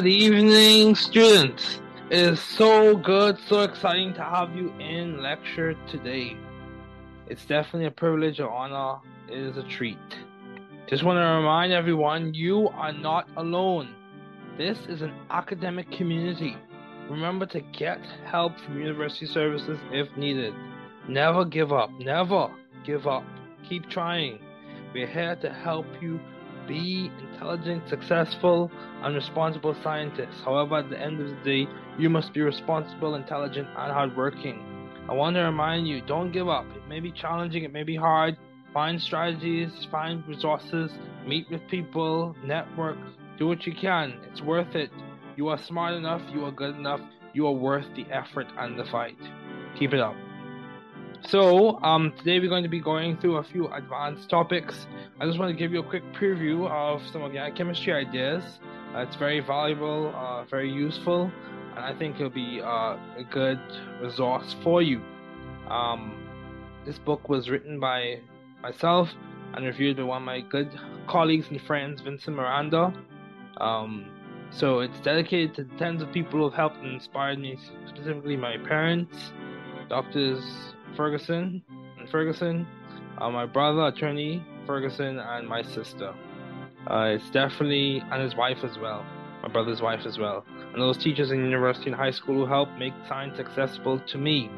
Good evening, students. It is so good, so exciting to have you in lecture today. It's definitely a privilege, or honor. It is a treat. Just want to remind everyone you are not alone. This is an academic community. Remember to get help from university services if needed. Never give up. Never give up. Keep trying. We're here to help you be intelligent, successful, and responsible scientists. However, at the end of the day, you must be responsible, intelligent, and hardworking. I want to remind you don't give up. It may be challenging, it may be hard. Find strategies, find resources, meet with people, network, do what you can. It's worth it. You are smart enough, you are good enough, you are worth the effort and the fight. Keep it up. So, um, today we're going to be going through a few advanced topics. I just want to give you a quick preview of some organic chemistry ideas. Uh, it's very valuable, uh, very useful, and I think it'll be uh, a good resource for you. Um, this book was written by myself and reviewed by one of my good colleagues and friends, Vincent Miranda. Um, so it's dedicated to tens of people who have helped and inspired me, specifically my parents, doctors Ferguson and Ferguson, uh, my brother, attorney Ferguson, and my sister. Uh, it's definitely, and his wife as well, my brother's wife as well, and those teachers in university and high school who helped make science accessible to me.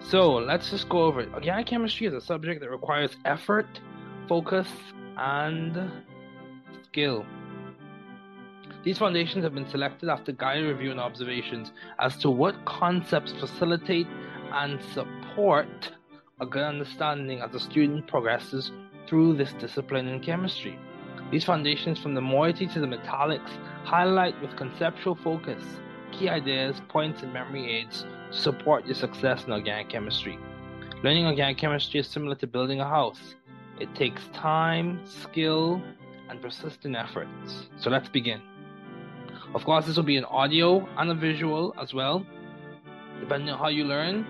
So let's just go over it. Organic chemistry is a subject that requires effort, focus, and skill. These foundations have been selected after guided review and observations as to what concepts facilitate and support a good understanding as the student progresses through this discipline in chemistry. These foundations, from the moiety to the metallics, highlight with conceptual focus key ideas, points, and memory aids to support your success in organic chemistry. Learning organic chemistry is similar to building a house. It takes time, skill, and persistent efforts. So let's begin. Of course, this will be an audio and a visual as well, depending on how you learn.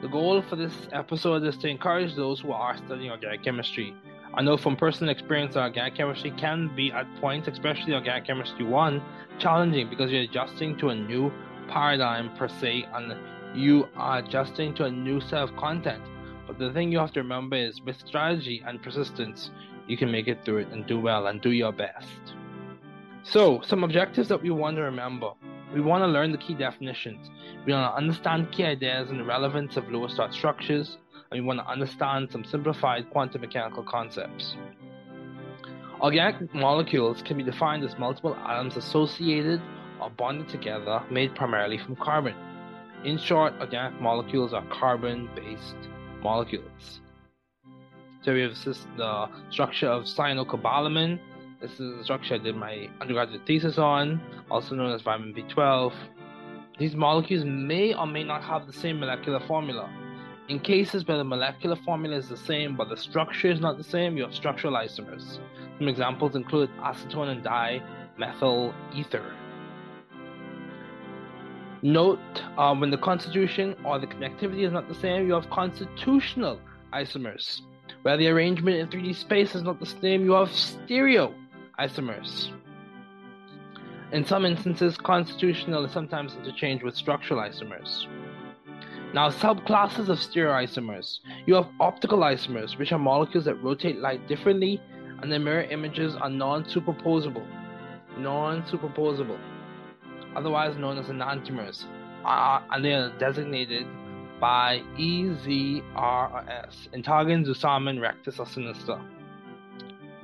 The goal for this episode is to encourage those who are studying organic chemistry. I know from personal experience that organic chemistry can be at points, especially organic chemistry 1, challenging because you're adjusting to a new paradigm per se and you are adjusting to a new set of content. But the thing you have to remember is with strategy and persistence, you can make it through it and do well and do your best. So, some objectives that we want to remember. We want to learn the key definitions. We want to understand key ideas and the relevance of Lewis-Dot structures, and we want to understand some simplified quantum mechanical concepts. Organic molecules can be defined as multiple atoms associated or bonded together, made primarily from carbon. In short, organic molecules are carbon based molecules. So we have the structure of cyanocobalamin, this is the structure I did my undergraduate thesis on, also known as vitamin B12. These molecules may or may not have the same molecular formula. In cases where the molecular formula is the same but the structure is not the same, you have structural isomers. Some examples include acetone and dimethyl ether. Note uh, when the constitution or the connectivity is not the same, you have constitutional isomers. Where the arrangement in 3D space is not the same, you have stereo isomers. In some instances, constitutional is sometimes interchanged with structural isomers. Now, subclasses of stereoisomers. You have optical isomers, which are molecules that rotate light differently, and their mirror images are non-superposable. Non-superposable, otherwise known as enantiomers, uh, and they are designated by E, Z, R, or S. Zusammen, Rectus, or Sinister.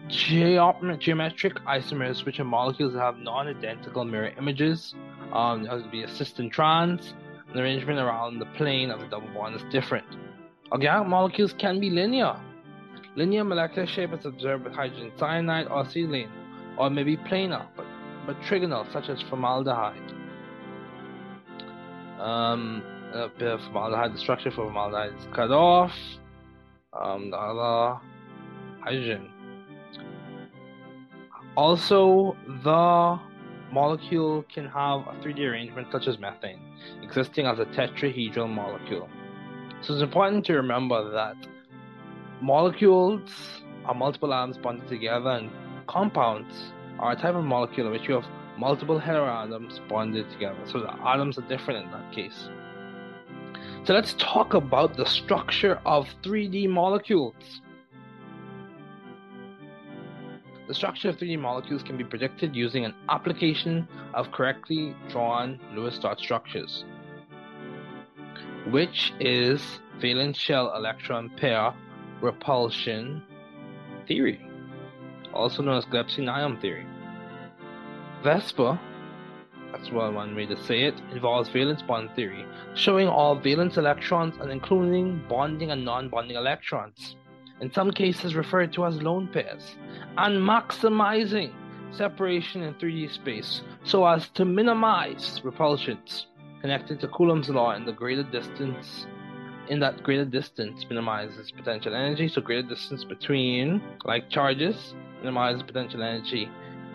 Geometric isomers, which are molecules that have non-identical mirror images. Um, there to be a cis and trans. The arrangement around the plane of the double bond is different. Organic molecules can be linear. Linear molecular shape is observed with hydrogen cyanide or acetylene, or maybe planar, but, but trigonal, such as formaldehyde. Um, a bit of formaldehyde, the structure for formaldehyde is cut off. Um, the other hydrogen. Also, the molecule can have a 3D arrangement such as methane, existing as a tetrahedral molecule. So it's important to remember that molecules are multiple atoms bonded together, and compounds are a type of molecule in which you have multiple heteroatoms bonded together. So the atoms are different in that case. So let's talk about the structure of 3D molecules. The structure of 3D molecules can be predicted using an application of correctly drawn Lewis dot structures, which is valence shell electron pair repulsion theory, also known as Gillespie-Nyholm theory. VSEPR, that's one way to say it, involves valence bond theory, showing all valence electrons and including bonding and non bonding electrons in some cases referred to as lone pairs, and maximizing separation in 3D space so as to minimize repulsions connected to Coulomb's law in the greater distance in that greater distance minimizes potential energy. So greater distance between like charges minimizes potential energy.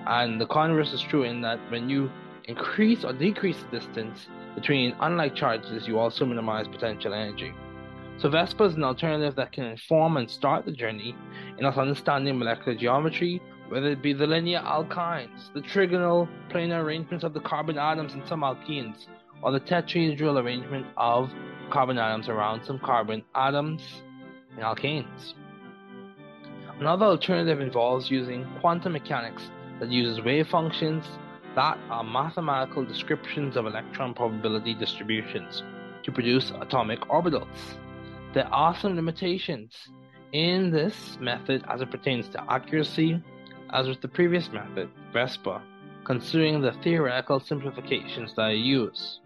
And the converse is true in that when you increase or decrease the distance between unlike charges you also minimize potential energy so VSEPR is an alternative that can inform and start the journey in us understanding molecular geometry, whether it be the linear alkynes, the trigonal planar arrangements of the carbon atoms in some alkenes, or the tetrahedral arrangement of carbon atoms around some carbon atoms in alkanes. Another alternative involves using quantum mechanics that uses wave functions that are mathematical descriptions of electron probability distributions to produce atomic orbitals. There are some limitations in this method as it pertains to accuracy, as with the previous method, VSEPR, considering the theoretical simplifications that I use.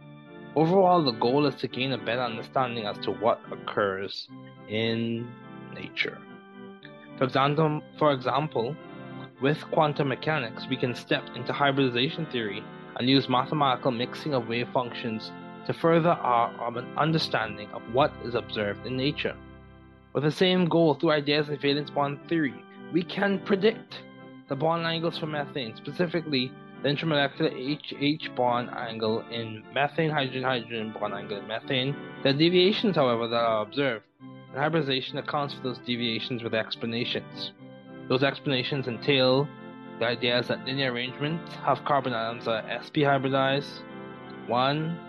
Overall, the goal is to gain a better understanding as to what occurs in nature. For example, for example, with quantum mechanics, we can step into hybridization theory and use mathematical mixing of wave functions to further our understanding of what is observed in nature. With the same goal through ideas of valence bond theory, we can predict the bond angles for methane, specifically the intermolecular H-H bond angle in methane, hydrogen-hydrogen bond angle in methane. There are deviations, however, that are observed, and hybridization accounts for those deviations with explanations. Those explanations entail the ideas that linear arrangements have carbon atoms that are sp hybridized, 1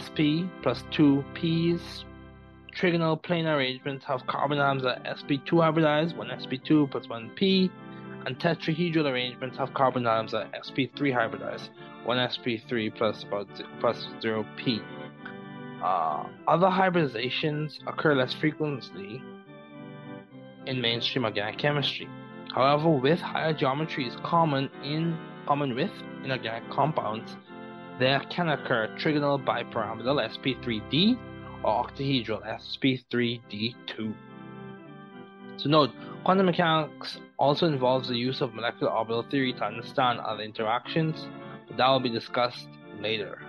sp plus 2 p's. Trigonal planar arrangements have carbon atoms that sp2 hybridized, 1 sp2 plus 1 p, and tetrahedral arrangements have carbon atoms that sp3 hybridized, 1 sp3 plus about plus 0 p. Uh, other hybridizations occur less frequently in mainstream organic chemistry. However, with higher geometries common in common with inorganic compounds, there can occur trigonal bipyramidal sp3d or octahedral sp3d2. So note, quantum mechanics also involves the use of molecular orbital theory to understand other interactions, but that will be discussed later.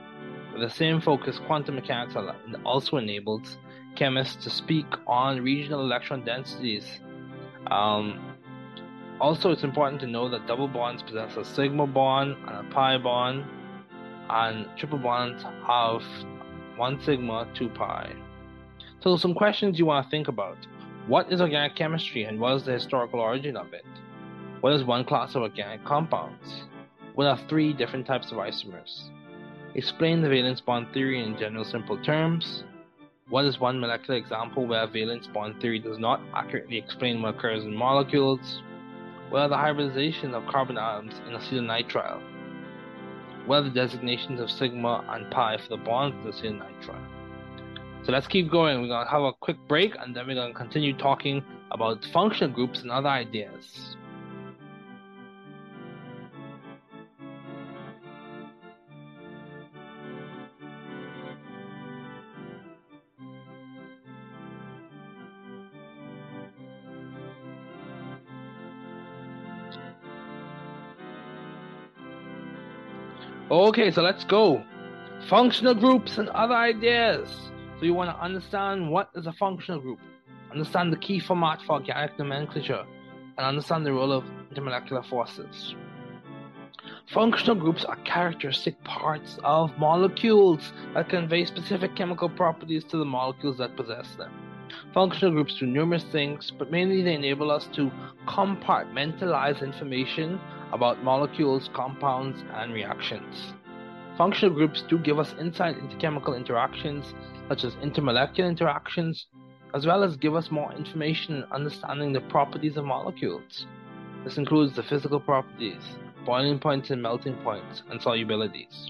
With the same focus, quantum mechanics also enables chemists to speak on regional electron densities. Um, also, it's important to know that double bonds possess a sigma bond and a pi bond, and triple bonds have 1 sigma 2 pi. So some questions you want to think about. What is organic chemistry and what is the historical origin of it? What is one class of organic compounds? What are three different types of isomers? Explain the valence bond theory in general simple terms. What is one molecular example where valence bond theory does not accurately explain what occurs in molecules? What are the hybridization of carbon atoms in acetonitrile? What are the designations of sigma and pi for the bonds of the nitrile. So let's keep going. We're going to have a quick break and then we're going to continue talking about functional groups and other ideas. Okay, so let's go. Functional groups and other ideas. So you want to understand what is a functional group, understand the key format for organic nomenclature, and understand the role of intermolecular forces. Functional groups are characteristic parts of molecules that convey specific chemical properties to the molecules that possess them. Functional groups do numerous things, but mainly they enable us to compartmentalize information about molecules, compounds, and reactions. Functional groups do give us insight into chemical interactions, such as intermolecular interactions, as well as give us more information in understanding the properties of molecules. This includes the physical properties, boiling points and melting points, and solubilities.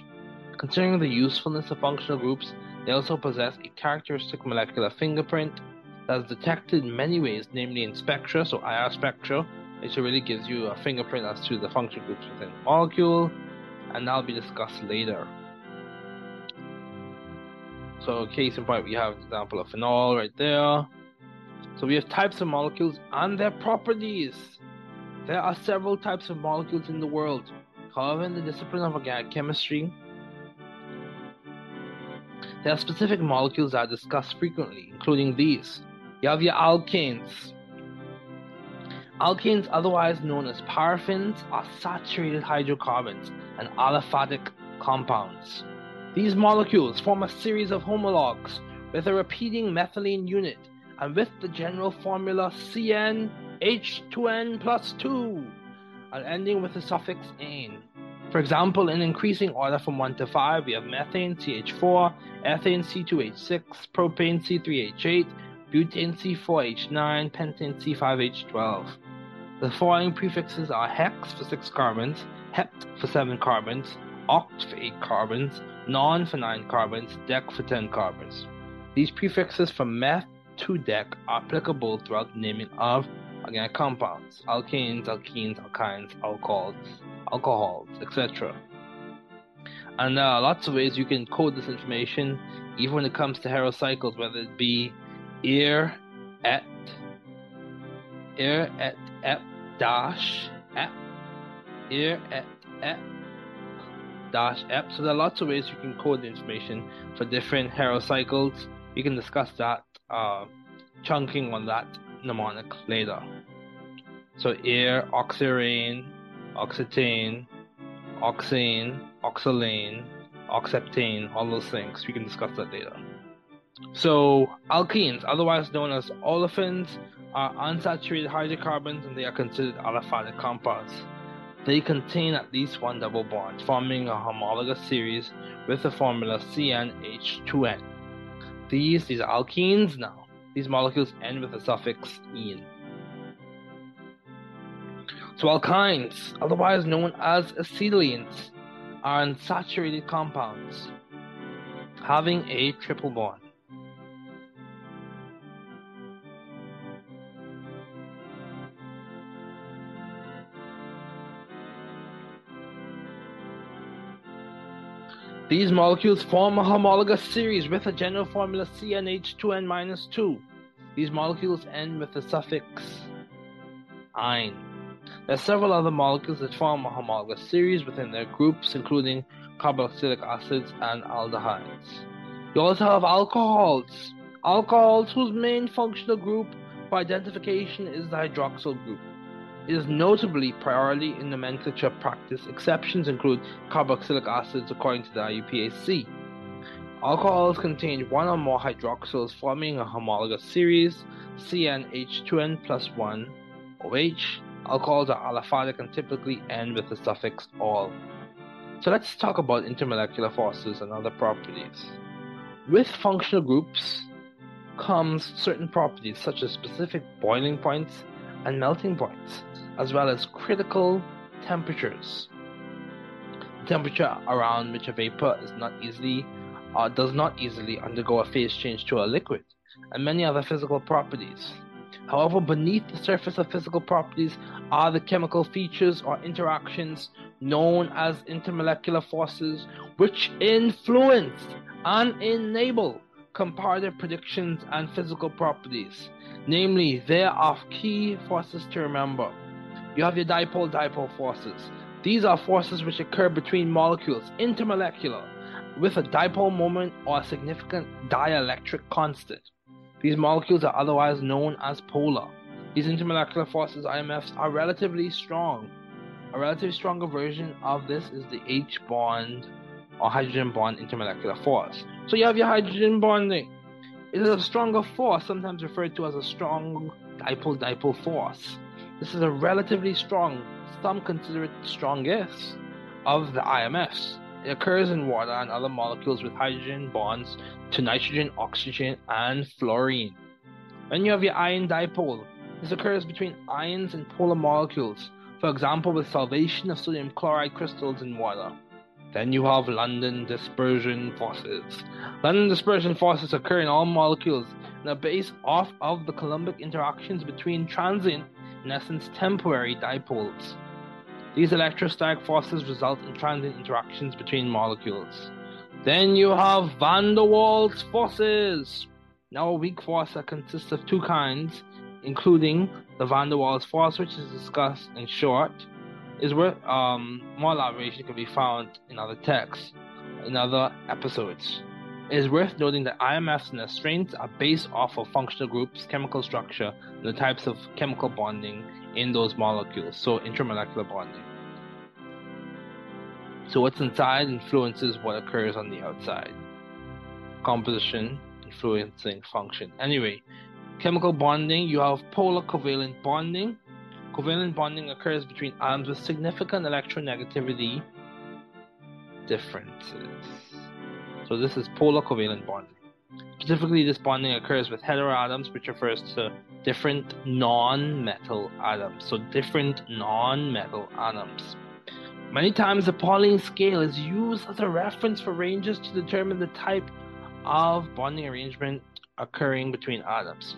Considering the usefulness of functional groups, they also possess a characteristic molecular fingerprint that is detected in many ways, namely in spectra, so IR spectra, which really gives you a fingerprint as to the function groups within the molecule, and that'll be discussed later. So, case in point, we have example of phenol right there. So, we have types of molecules and their properties. There are several types of molecules in the world. However, in the discipline of organic chemistry, there are specific molecules that are discussed frequently, including these. You have your alkanes, Alkanes, otherwise known as paraffins, are saturated hydrocarbons and aliphatic compounds. These molecules form a series of homologs with a repeating methylene unit and with the general formula CnH2n plus 2 and ending with the suffix ane. For example, in increasing order from 1 to 5, we have methane CH4, ethane C2H6, propane C3H8, butane C4H9, pentane C5H12. The following prefixes are hex for 6 carbons, hept for 7 carbons, oct for 8 carbons, non for 9 carbons, dec for 10 carbons. These prefixes from meth to dec are applicable throughout the naming of organic compounds, alkanes, alkenes, alkynes, alcohols, alcohols, etc. And there are lots of ways you can code this information, even when it comes to heterocycles, whether it be ir, et, ir, et, ep dash ep ir et ep dash ep. So there are lots of ways you can code the information for different heterocycles. We can discuss that uh, chunking on that mnemonic later. So ir, oxirane, oxetane, oxane, oxolane, oxeptane, all those things. We can discuss that later. So alkenes, otherwise known as olefins, are unsaturated hydrocarbons and they are considered aliphatic compounds. They contain at least one double bond, forming a homologous series with the formula CnH2n. These, these are alkenes now. These molecules end with the suffix "-ene". So alkynes, otherwise known as acetylenes, are unsaturated compounds having a triple bond. These molecules form a homologous series with a general formula CnH2n-2. These molecules end with the suffix "-ine". There are several other molecules that form a homologous series within their groups, including carboxylic acids and aldehydes. You also have alcohols. Alcohols whose main functional group for identification is the hydroxyl group is notably priority in nomenclature practice. Exceptions include carboxylic acids according to the IUPAC. Alcohols contain one or more hydroxyls forming a homologous series, CnH2n plus 1 OH. Alcohols are aliphatic and typically end with the suffix "-ol". So let's talk about intermolecular forces and other properties. With functional groups comes certain properties such as specific boiling points and melting points as well as critical temperatures. The temperature around which a vapor is not easily uh, does not easily undergo a phase change to a liquid, and many other physical properties. However, beneath the surface of physical properties are the chemical features or interactions known as intermolecular forces, which influence and enable comparative predictions and physical properties. Namely, there are key forces to remember. You have your dipole dipole forces. These are forces which occur between molecules, intermolecular, with a dipole moment or a significant dielectric constant. These molecules are otherwise known as polar. These intermolecular forces, IMFs, are relatively strong. A relatively stronger version of this is the H bond or hydrogen bond intermolecular force. So you have your hydrogen bonding. It is a stronger force, sometimes referred to as a strong dipole dipole force. This is a relatively strong, some consider it strongest, of the IMFs. It occurs in water and other molecules with hydrogen bonds to nitrogen, oxygen, and fluorine. Then you have your ion dipole. This occurs between ions and polar molecules, for example, with solvation of sodium chloride crystals in water. Then you have London dispersion forces. London dispersion forces occur in all molecules and are based off of the coulombic interactions between transient, in essence temporary, dipoles. These electrostatic forces result in transient interactions between molecules. Then you have van der Waals forces. Now, a weak force that consists of two kinds, including the van der Waals force, which is discussed in short, is where um, more elaboration can be found in other texts, in other episodes. It is worth noting that IMFs and strengths are based off of functional groups, chemical structure, and the types of chemical bonding in those molecules, so intramolecular bonding. So, what's inside influences what occurs on the outside. Composition influencing function. Anyway, chemical bonding, you have polar covalent bonding. Covalent bonding occurs between atoms with significant electronegativity differences. So, this is polar covalent bonding. Specifically, this bonding occurs with heteroatoms, which refers to different non metal atoms. So, different non metal atoms. Many times, the Pauling scale is used as a reference for ranges to determine the type of bonding arrangement occurring between atoms.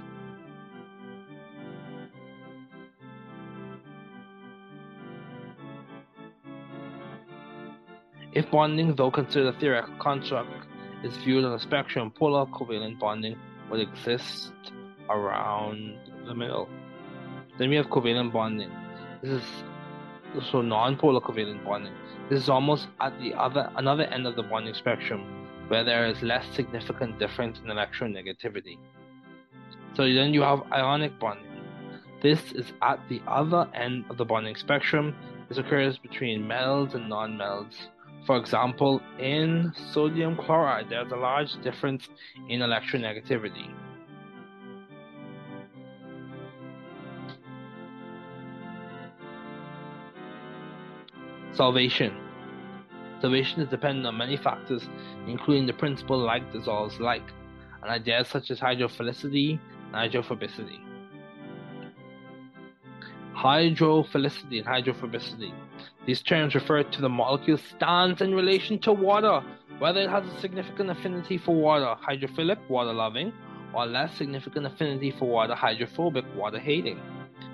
If bonding, though considered a theoretical construct, is viewed on a spectrum, polar covalent bonding would exist around the middle. Then we have covalent bonding. This is so non-polar covalent bonding. This is almost at the other another end of the bonding spectrum, where there is less significant difference in electronegativity. So then you have ionic bonding. This is at the other end of the bonding spectrum. This occurs between metals and non-metals for example, in sodium chloride, there's a large difference in electronegativity. Solvation. Solvation is dependent on many factors, including the principle like dissolves like, and ideas such as hydrophilicity and hydrophobicity. Hydrophilicity and hydrophobicity. These terms refer to the molecule's stance in relation to water, whether it has a significant affinity for water, hydrophilic, water loving, or less significant affinity for water, hydrophobic, water hating.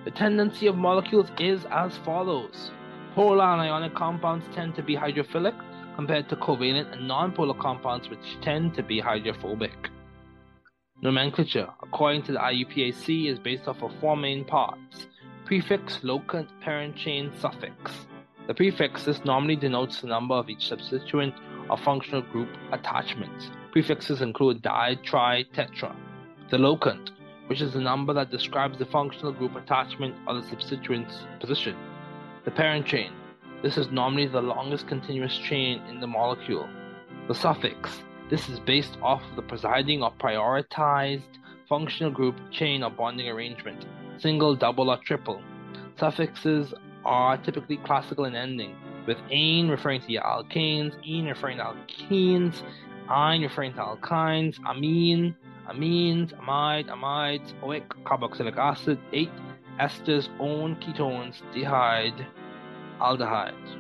The tendency of molecules is as follows polar and ionic compounds tend to be hydrophilic compared to covalent and nonpolar compounds, which tend to be hydrophobic. Nomenclature, according to the IUPAC, is based off of four main parts prefix, locant, parent chain, suffix. The prefixes normally denotes the number of each substituent or functional group attachments. Prefixes include di, tri, tetra. The locant, which is the number that describes the functional group attachment or the substituent's position. The parent chain. This is normally the longest continuous chain in the molecule. The suffix. This is based off the presiding or prioritized functional group chain or bonding arrangement single, double, or triple. Suffixes are typically classical in ending, with ane referring to alkanes, ene referring to alkenes, ine referring to alkynes, amine, amines, amide, amides, oic, carboxylic acid, ate, esters, one, ketones, dehyde, aldehydes.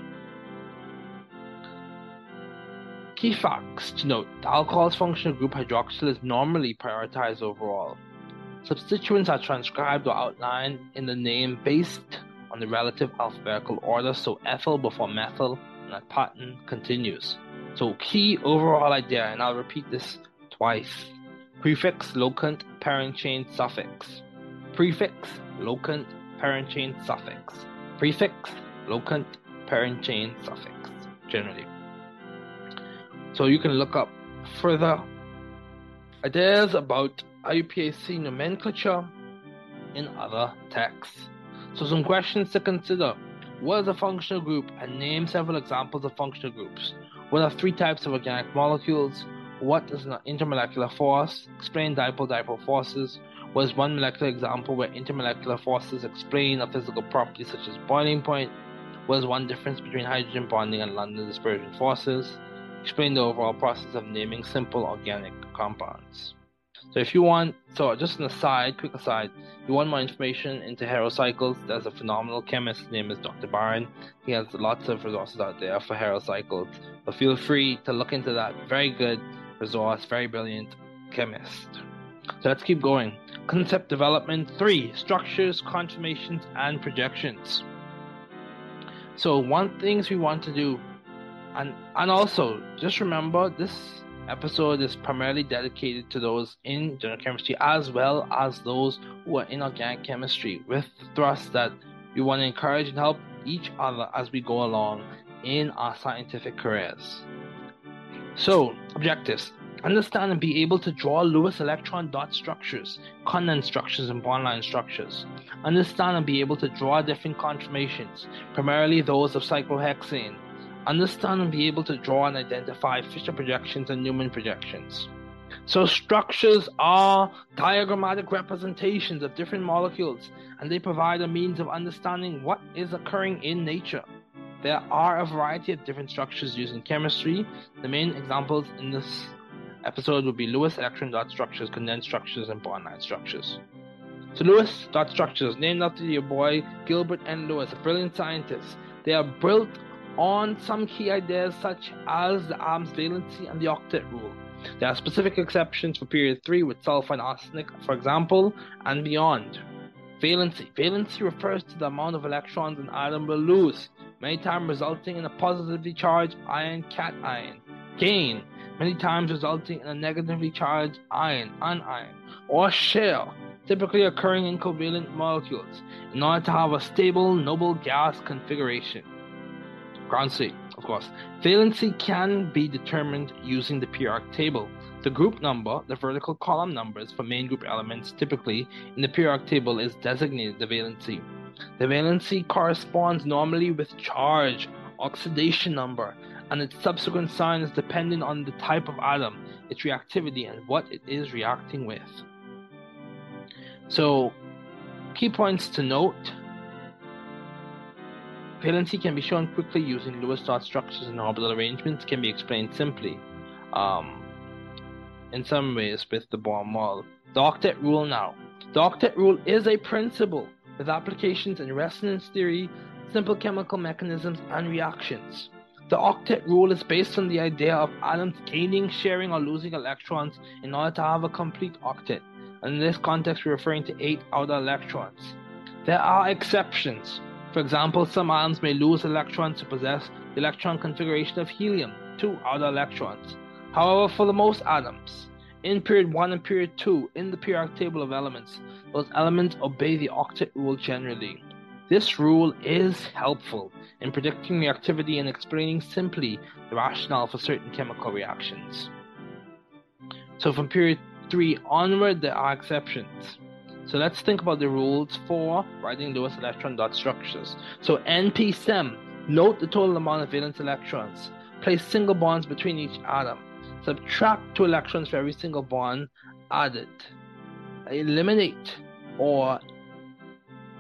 Key facts to note the alcohol's functional group hydroxyl is normally prioritized overall. Substituents are transcribed or outlined in the name based on the relative alphabetical order, so ethyl before methyl, and that pattern continues. So, key overall idea, and I'll repeat this twice prefix, locant, parent chain, suffix. Prefix, locant, parent chain, suffix. Prefix, locant, parent chain, suffix, generally. So, you can look up further ideas about IUPAC nomenclature in other texts. So, some questions to consider. What is a functional group? And name several examples of functional groups. What are three types of organic molecules? What is an intermolecular force? Explain dipole-dipole forces. What is one molecular example where intermolecular forces explain a physical property such as boiling point? What is one difference between hydrogen bonding and London dispersion forces? Explain the overall process of naming simple organic compounds. So if you want, so just an aside, quick aside, you want more information into heterocycles, there's a phenomenal chemist, his name is Dr. Byron. He has lots of resources out there for heterocycles. But feel free to look into that. Very good resource, very brilliant chemist. So let's keep going. Concept development three structures, conformations, and projections. So one things we want to do, and and also just remember this episode is primarily dedicated to those in general chemistry as well as those who are in organic chemistry, with the thrust that we want to encourage and help each other as we go along in our scientific careers. So, objectives understand and be able to draw Lewis electron dot structures, condensed structures, and bond line structures. Understand and be able to draw different conformations, primarily those of cyclohexane, understand and be able to draw and identify Fischer projections and Newman projections. So, structures are diagrammatic representations of different molecules, and they provide a means of understanding what is occurring in nature. There are a variety of different structures used in chemistry. The main examples in this episode would be Lewis electron dot structures, condensed structures, and bond line structures. So, Lewis dot structures, named after your boy Gilbert N. Lewis, a brilliant scientist. They are built on some key ideas such as the arms valency and the octet rule. There are specific exceptions for period 3 with sulfur and arsenic, for example, and beyond. Valency. Valency refers to the amount of electrons an atom will lose, many times resulting in a positively charged ion cation. Gain. Many times resulting in a negatively charged ion anion. Or share, typically occurring in covalent molecules, in order to have a stable noble gas configuration state, of course. Valency can be determined using the periodic table. The group number, the vertical column numbers for main group elements typically in the periodic table is designated the valency. The valency corresponds normally with charge, oxidation number, and its subsequent sign is dependent on the type of atom, its reactivity, and what it is reacting with. So, key points to note Valency can be shown quickly using Lewis dot structures and orbital arrangements can be explained simply. Um, in some ways with the Bohr model. The octet rule now. The octet rule is a principle with applications in resonance theory, simple chemical mechanisms, and reactions. The octet rule is based on the idea of atoms gaining, sharing, or losing electrons in order to have a complete octet. And in this context, we're referring to eight outer electrons. There are exceptions. For example, some atoms may lose electrons to possess the electron configuration of helium, two outer electrons. However, for the most atoms, in period 1 and period 2 in the periodic table of elements, those elements obey the octet rule generally. This rule is helpful in predicting reactivity and explaining simply the rationale for certain chemical reactions. So from period 3 onward, there are exceptions. So let's think about the rules for writing Lewis electron dot structures. So NP-SEM, note the total amount of valence electrons. Place single bonds between each atom. Subtract two electrons for every single bond added. Eliminate or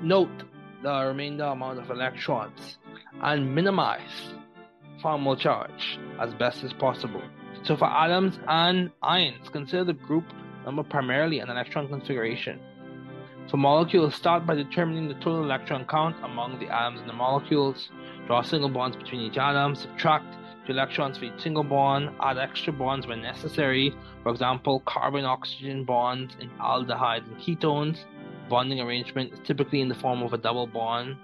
note the remainder amount of electrons and minimize formal charge as best as possible. So for atoms and ions, consider the group number primarily an electron configuration. For molecules, start by determining the total electron count among the atoms in the molecules. Draw single bonds between each atom. Subtract to electrons for each single bond, add extra bonds when necessary. For example, carbon oxygen bonds in aldehydes and ketones. Bonding arrangement is typically in the form of a double bond.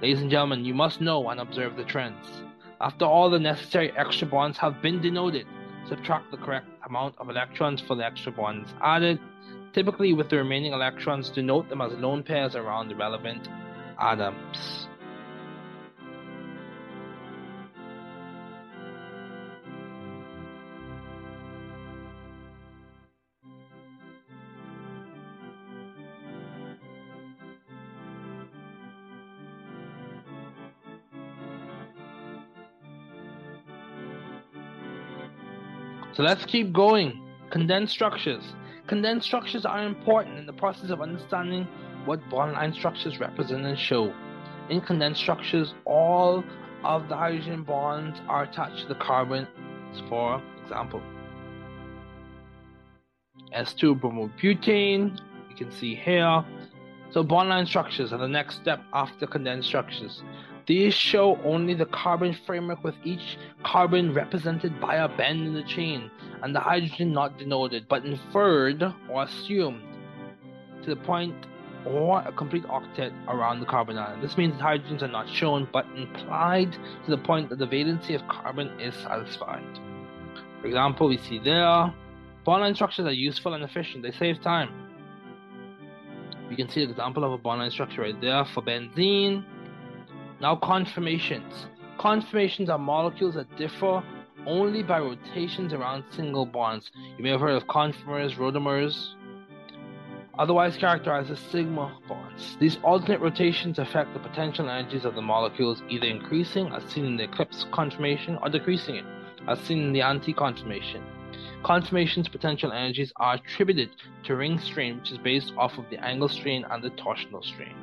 Ladies and gentlemen, you must know and observe the trends. After all the necessary extra bonds have been denoted, subtract the correct amount of electrons for the extra bonds added, typically with the remaining electrons denote them as lone pairs around the relevant atoms. So let's keep going. Condensed structures. Condensed structures are important in the process of understanding what bond line structures represent and show. In condensed structures, all of the hydrogen bonds are attached to the carbon. For example, S2 bromobutane, you can see here. So bond line structures are the next step after condensed structures. These show only the carbon framework with each carbon represented by a bend in the chain, and the hydrogen not denoted, but inferred or assumed to the point or a complete octet around the carbon atom. This means hydrogens are not shown, but implied to the point that the valency of carbon is satisfied. For example, we see there, bond line structures are useful and efficient. They save time. You can see an example of a bond line structure right there for benzene now conformations. Conformations are molecules that differ only by rotations around single bonds. You may have heard of conformers, rotamers, otherwise characterized as sigma bonds. These alternate rotations affect the potential energies of the molecules, either increasing, as seen in the eclipse conformation, or decreasing it, as seen in the anti-conformation. Conformation's potential energies are attributed to ring strain, which is based off of the angle strain and the torsional strain.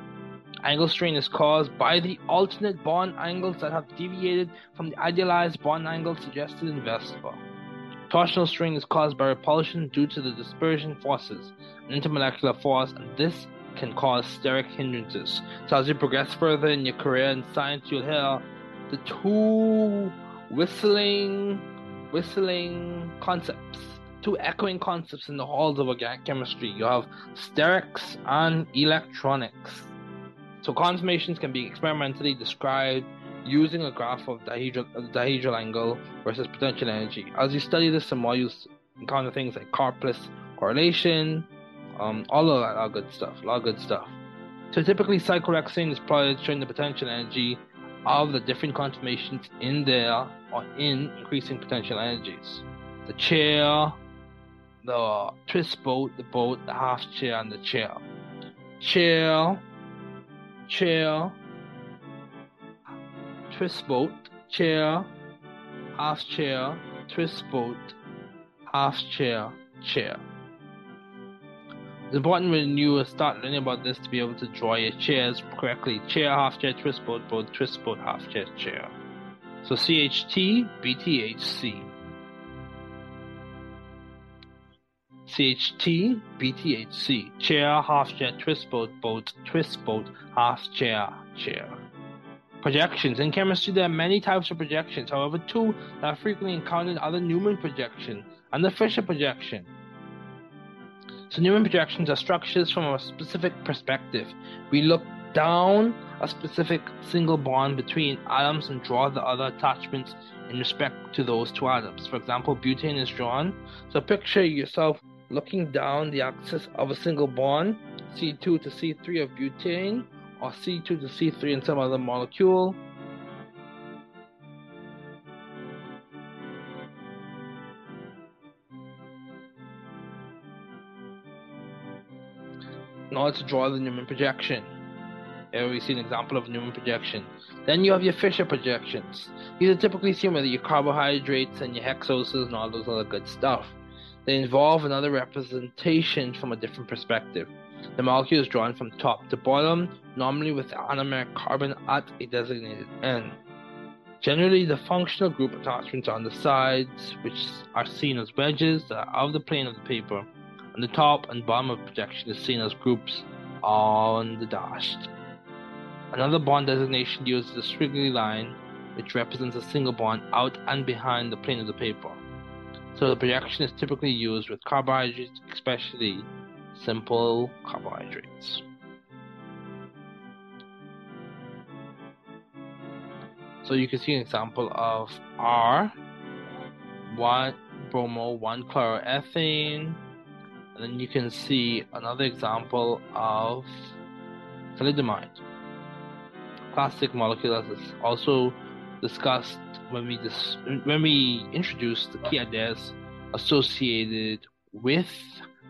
Angle strain is caused by the alternate bond angles that have deviated from the idealized bond angle suggested in VSEPR. Torsional strain is caused by repulsion due to the dispersion forces, an intermolecular force, and this can cause steric hindrances. So as you progress further in your career in science, you'll hear the two whistling, whistling concepts, two echoing concepts in the halls of organic chemistry. You have sterics and electronics. So conformations can be experimentally described using a graph of dihedral, dihedral angle versus potential energy. As you study this some more, you encounter things like Karplus correlation, um, all of that, all good stuff, a lot of good stuff. So typically, cyclohexane is plotted showing the potential energy of the different conformations in there or in increasing potential energies. The chair, the twist boat, the boat, the half chair, and the chair. Chair chair, twist boat, chair, half chair, twist boat, half chair, chair. It's important when you start learning about this to be able to draw your chairs correctly. Chair, half chair, twist boat, boat, twist boat, half chair, chair. So CHT, BTHC. CHT, BTHC, chair, half chair, twist boat, boat, twist boat, half chair, chair. Projections. In chemistry, there are many types of projections. However, two that are frequently encountered are the Newman projection and the Fischer projection. So, Newman projections are structures from a specific perspective. We look down a specific single bond between atoms and draw the other attachments in respect to those two atoms. For example, butane is drawn. So, picture yourself looking down the axis of a single bond, C2 to C3 of butane, or C2 to C3 in some other molecule. Order to draw the Newman projection. Here we see an example of Newman projection. Then you have your Fischer projections. These are typically seen with your carbohydrates and your hexoses and all those other good stuff. They involve another representation from a different perspective. The molecule is drawn from top to bottom, normally with anomeric carbon at a designated end. Generally, the functional group attachments are on the sides, which are seen as wedges that are of the plane of the paper, and the top and bottom of projection is seen as groups on the dashed. Another bond designation uses a squiggly line which represents a single bond out and behind the plane of the paper. So the projection is typically used with carbohydrates, especially simple carbohydrates. So you can see an example of R, one bromo, one chloroethane, and then you can see another example of thalidomide. Plastic molecule is also discussed when we dis- when we introduced the key ideas associated with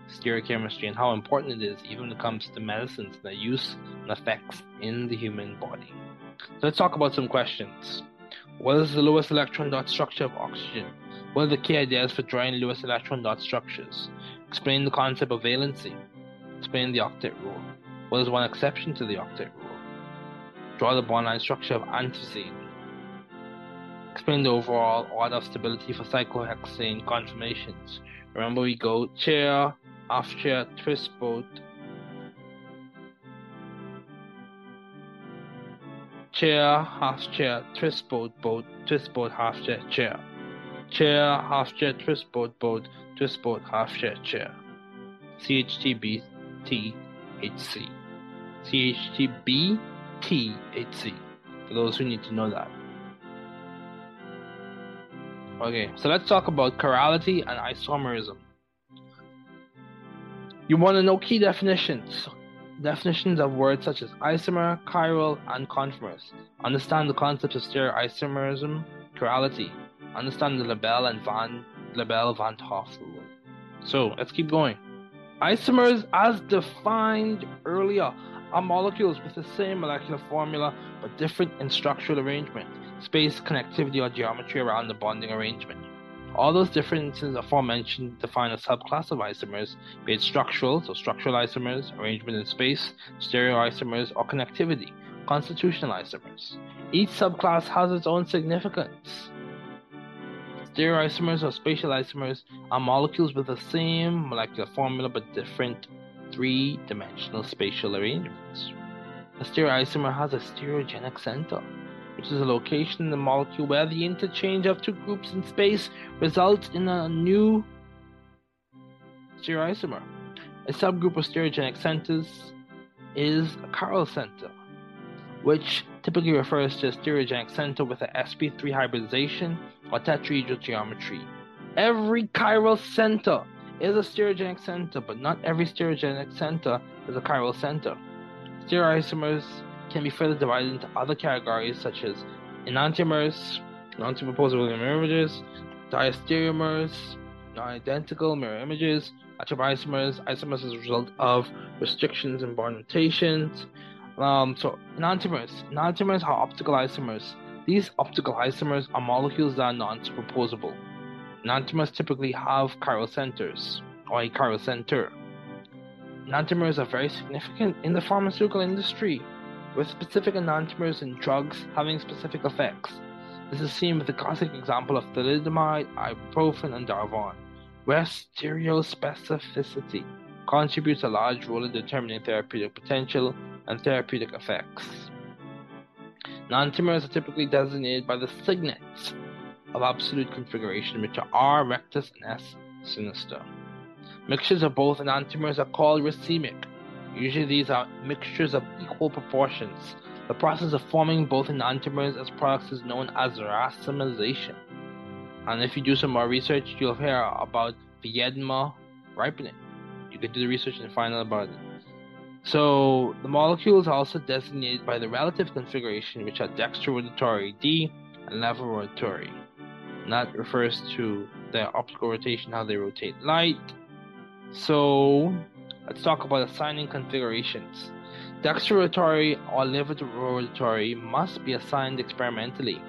stereochemistry and how important it is even when it comes to medicines, their use and effects in the human body. So let's talk about some questions. What is the Lewis electron dot structure of oxygen? What are the key ideas for drawing Lewis electron dot structures? Explain the concept of valency. Explain the octet rule. What is one exception to the octet rule? Draw the bond line structure of antizine. Explain the overall order of stability for cyclohexane conformations. Remember, we go chair, half chair, twist boat, chair, half chair, twist boat, boat, twist boat, half chair, chair. Chair, half chair, twist boat, boat, twist boat, half chair, chair. CHTBTHC. CHTBTHC. For those who need to know that. Okay, so let's talk about chirality and isomerism. You want to know key definitions definitions of words such as isomer, chiral, and conformers. Understand the concepts of stereoisomerism, chirality. Understand the Le Bel and Van Le Bel Van 't Hoff rule. So let's keep going. Isomers, as defined earlier, are molecules with the same molecular formula but different in structural arrangement, space, connectivity, or geometry around the bonding arrangement. All those differences aforementioned define a subclass of isomers, be it structural, so structural isomers, arrangement in space, stereoisomers, or connectivity, constitutional isomers. Each subclass has its own significance. Stereoisomers or spatial isomers are molecules with the same molecular formula but different three dimensional spatial arrangements. A stereoisomer has a stereogenic center which is a location in the molecule where the interchange of two groups in space results in a new stereoisomer. A subgroup of stereogenic centers is a chiral center, which typically refers to a stereogenic center with a sp3 hybridization or tetrahedral geometry. Every chiral center is a stereogenic center, but not every stereogenic center is a chiral center. Stereoisomers can be further divided into other categories such as enantiomers, non-superposable mirror images, diastereomers, non-identical mirror images, isomers, isomers as a result of restrictions in bond rotations. Um, so enantiomers, enantiomers are optical isomers. These optical isomers are molecules that are non-superposable. Enantiomers typically have chiral centers, or a chiral center. Enantiomers are very significant in the pharmaceutical industry with specific enantiomers in drugs having specific effects. This is seen with the classic example of thalidomide, ibuprofen, and Darvon, where stereospecificity contributes a large role in determining therapeutic potential and therapeutic effects. Enantiomers are typically designated by the signets of absolute configuration, which are R rectus and S sinister. Mixtures of both enantiomers are called racemic, Usually these are mixtures of equal proportions. The process of forming both enantiomers as products is known as racemization. And if you do some more research, you'll hear about Viedma ripening. You can do the research and find out about it. So the molecules are also designated by the relative configuration, which are dextrorotatory D and levorotatory. And that refers to their optical rotation, how they rotate light. So Let's talk about assigning configurations. Dextrorotatory or levorotatory must be assigned experimentally,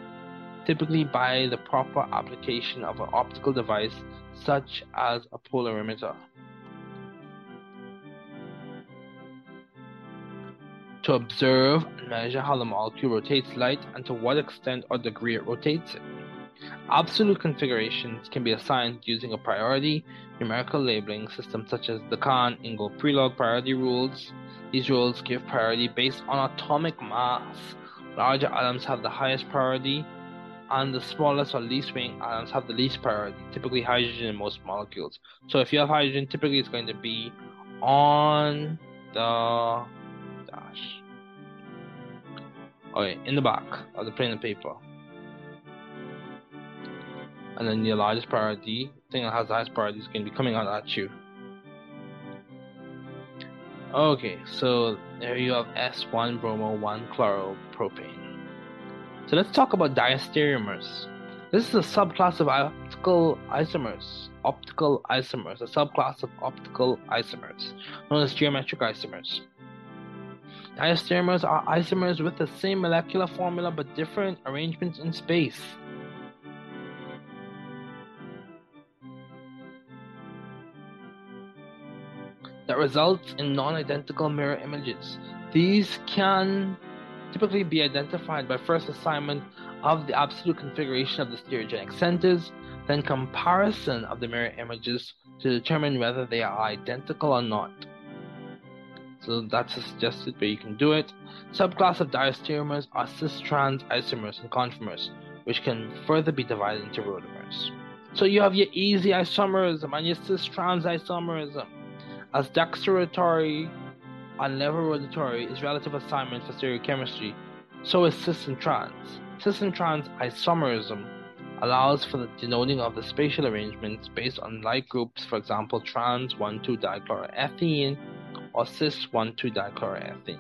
typically by the proper application of an optical device such as a polarimeter. To observe and measure how the molecule rotates light and to what extent or degree it rotates it. Absolute configurations can be assigned using a priority numerical labeling system such as the Cahn-Ingold-Prelog priority rules. These rules give priority based on atomic mass. Larger atoms have the highest priority, and the smallest or least weighing atoms have the least priority, typically hydrogen in most molecules. So if you have hydrogen, typically it's going to be on the dash. Okay, in the back of the plane paper. And then your largest priority, thing that has the highest priority, is going to be coming out at you. Okay, so there you have S1 bromo 1 chloropropane. So let's talk about diastereomers. This is a subclass of optical isomers. Optical isomers, a subclass of optical isomers, known as geometric isomers. Diastereomers are isomers with the same molecular formula but different arrangements in space. That results in non identical mirror images. These can typically be identified by first assignment of the absolute configuration of the stereogenic centers, then comparison of the mirror images to determine whether they are identical or not. So that's a suggested way you can do it. Subclass of diastereomers are cis-trans isomers and conformers, which can further be divided into rotamers. So you have your E-Z isomerism and your cis-trans isomerism. As dextrorotatory and levorotatory is relative assignment for stereochemistry, so is cis and trans. Cis and trans isomerism allows for the denoting of the spatial arrangements based on like groups, for example, trans 1,2-dichloroethene or cis 1,2-dichloroethene.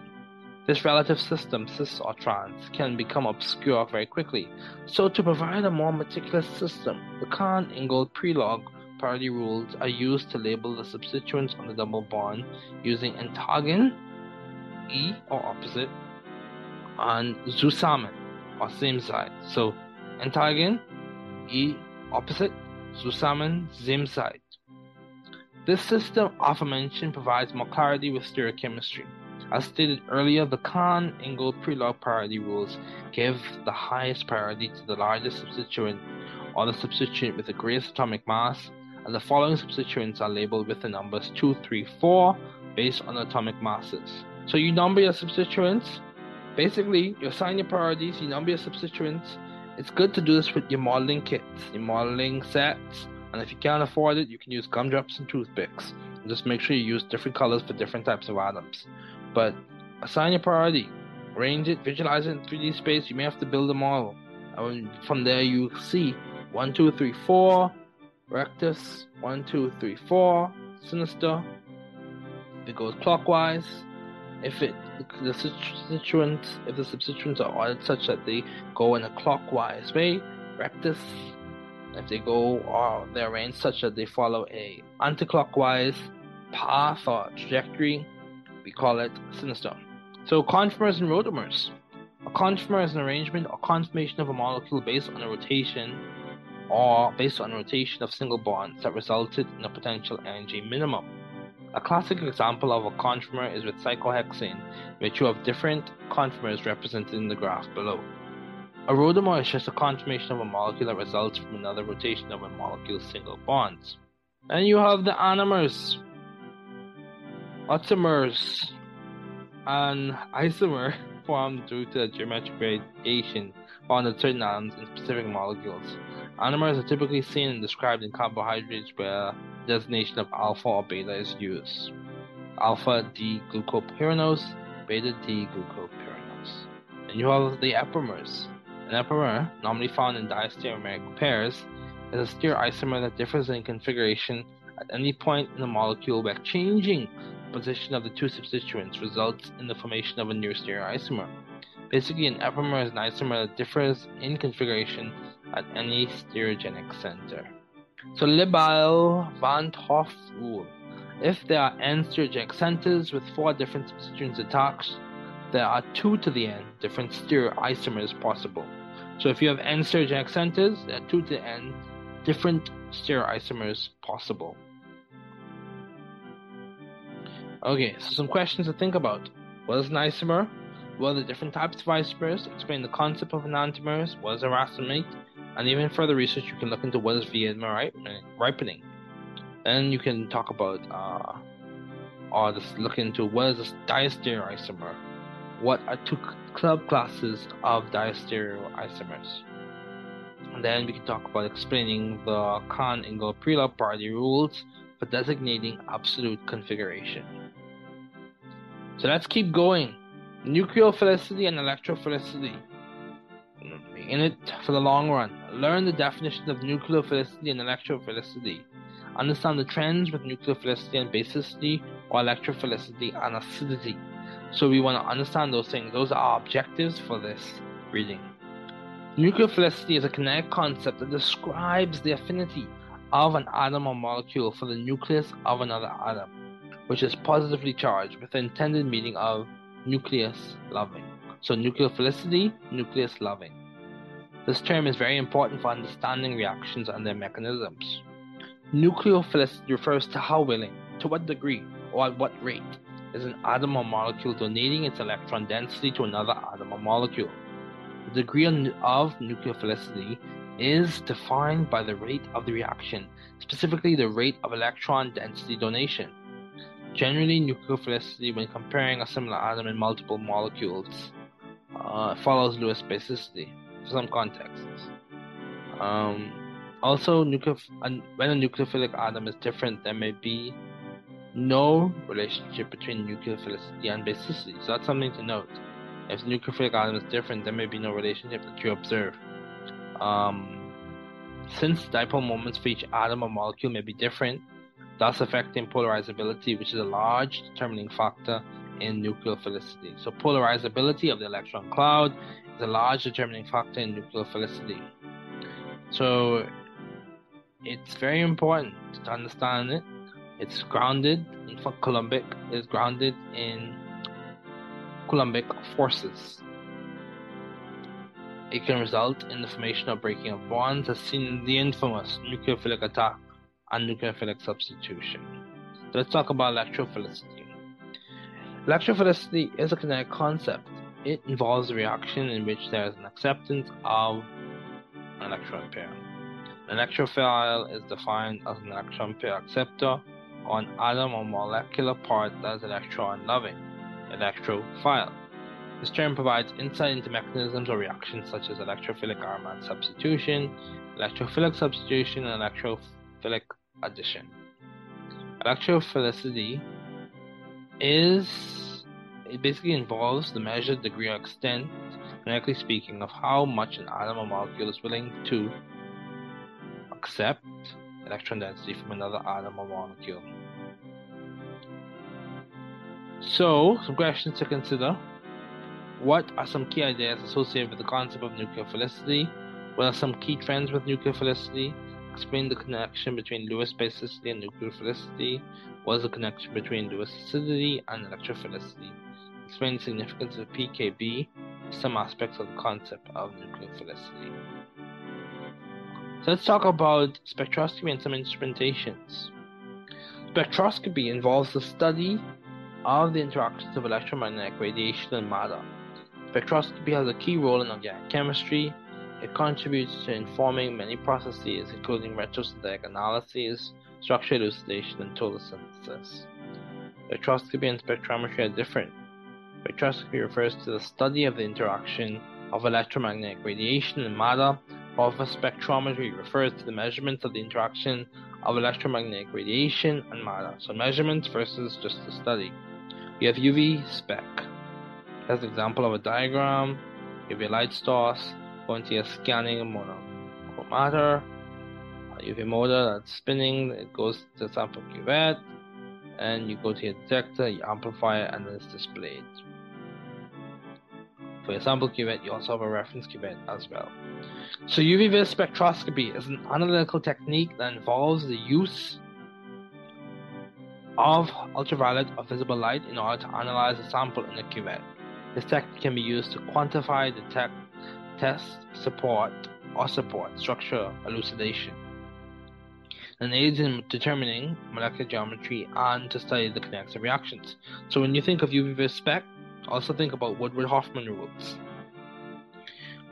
This relative system, cis or trans, can become obscure very quickly. So, to provide a more meticulous system, the Cahn-Ingold-Prelog priority rules are used to label the substituents on the double bond using entgegen, E or opposite, and zusammen or same side. So entgegen, E opposite, zusammen, same side. This system aforementioned provides more clarity with stereochemistry. As stated earlier, the Cahn-Ingold-Prelog priority rules give the highest priority to the largest substituent or the substituent with the greatest atomic mass and the following substituents are labeled with the numbers 2, 3, 4 based on atomic masses. So you number your substituents. Basically, you assign your priorities, you number your substituents. It's good to do this with your modeling kits, your modeling sets, and if you can't afford it, you can use gumdrops and toothpicks. Just make sure you use different colors for different types of atoms. But assign your priority, arrange it, visualize it in 3D space. You may have to build a model. And from there, you see 1, 2, 3, 4, rectus, one, two, three, four, sinister. It goes clockwise, if it the substituents if the substituents are ordered such that they go in a clockwise way, rectus. If they go uh, or they're arranged such that they follow a anticlockwise path or trajectory, we call it sinister. So conformers and rotamers. A conformer is an arrangement or conformation of a molecule based on a rotation or based on rotation of single bonds that resulted in a potential energy minimum. A classic example of a conformer is with cyclohexane, which you have different conformers represented in the graph below. A rotamer is just a conformation of a molecule that results from another rotation of a molecule's single bonds. And you have the anomers, automers, and isomer formed due to the geometric variation on in certain atoms in specific molecules. Anomers are typically seen and described in carbohydrates where designation of alpha or beta is used. Alpha D glucopyranose, beta D glucopyranose. And you have the epimers. An epimer, normally found in diastereomeric pairs, is a stereoisomer that differs in configuration at any point in the molecule where changing position of the two substituents results in the formation of a new stereoisomer. Basically, an epimer is an isomer that differs in configuration at any stereogenic center. So Le Bel van 't Hoff rule. If there are n stereogenic centers with four different substituents attached, there are two to the n different stereoisomers possible. So if you have n stereogenic centers, there are two to the n different stereoisomers possible. Okay, so some questions to think about. What is an isomer? What are the different types of isomers? Explain the concept of enantiomers. What is a racemate? And even further research, you can look into what is Viedma ripening. And you can talk about, uh, or just look into what is a diastereoisomer. What are two subclasses of diastereoisomers? And then we can talk about explaining the Cahn Ingold Prelog parity rules for designating absolute configuration. So let's keep going. Nucleophilicity and electrophilicity. In it for the long run. Learn the definitions of nucleophilicity and electrophilicity. Understand the trends with nucleophilicity and basicity or electrophilicity and acidity. So we want to understand those things. Those are our objectives for this reading. Nucleophilicity is a kinetic concept that describes the affinity of an atom or molecule for the nucleus of another atom, which is positively charged with the intended meaning of nucleus loving. So nucleophilicity, nucleus loving. This term is very important for understanding reactions and their mechanisms. Nucleophilicity refers to how willing, to what degree, or at what rate is an atom or molecule donating its electron density to another atom or molecule. The degree of nucleophilicity is defined by the rate of the reaction, specifically the rate of electron density donation. Generally, nucleophilicity, when comparing a similar atom in multiple molecules, uh, follows Lewis basicity some contexts. Um, also, when a nucleophilic atom is different, there may be no relationship between nucleophilicity and basicity. So that's something to note. If the nucleophilic atom is different, there may be no relationship that you observe. Um, since dipole moments for each atom or molecule may be different, thus affecting polarizability, which is a large determining factor in nucleophilicity. So polarizability of the electron cloud a large determining factor in nucleophilicity. So it's very important to understand it. It's grounded in Coulombic is grounded in Coulombic forces. It can result in the formation or breaking of bonds, as seen in the infamous nucleophilic attack and nucleophilic substitution. So let's talk about electrophilicity. Electrophilicity is a kinetic concept. It involves a reaction in which there is an acceptance of an electron pair. An electrophile is defined as an electron pair acceptor or an atom or molecular part that is electron loving electrophile. This term provides insight into mechanisms or reactions such as electrophilic aromatic substitution, electrophilic substitution, and electrophilic addition. Electrophilicity is it basically involves the measured degree or extent, kinetically speaking, of how much an atom or molecule is willing to accept electron density from another atom or molecule. So, some questions to consider. What are some key ideas associated with the concept of nucleophilicity? What are some key trends with nucleophilicity? Explain the connection between Lewis basicity and nucleophilicity. What is the connection between Lewis acidity and electrophilicity? Explain the significance of PKB, some aspects of the concept of nucleophilicity. So let's talk about spectroscopy and some instrumentations. Spectroscopy involves the study of the interactions of electromagnetic radiation and matter. Spectroscopy has a key role in organic chemistry. It contributes to informing many processes, including retrosynthetic analyses, structure elucidation, and total synthesis. Spectroscopy and spectrometry are different. Spectroscopy refers to the study of the interaction of electromagnetic radiation and matter, while spectrometry refers to the measurements of the interaction of electromagnetic radiation and matter. So measurements versus just the study. You have UV spec. That's an example of a diagram. You have your light source going to your scanning monochromator. UV uh, motor that's spinning, it goes to the sample cuvette, and you go to your detector, you amplify it, and it's displayed. For sample cuvette, you also have a reference cuvette as well. So UV vis spectroscopy is an analytical technique that involves the use of ultraviolet or visible light in order to analyze a sample in a cuvette. This technique can be used to quantify, detect, test, support, or support structure elucidation, and aids in determining molecular geometry and to study the kinetics of reactions. So when you think of UV vis spec, also think about Woodward Hoffmann rules.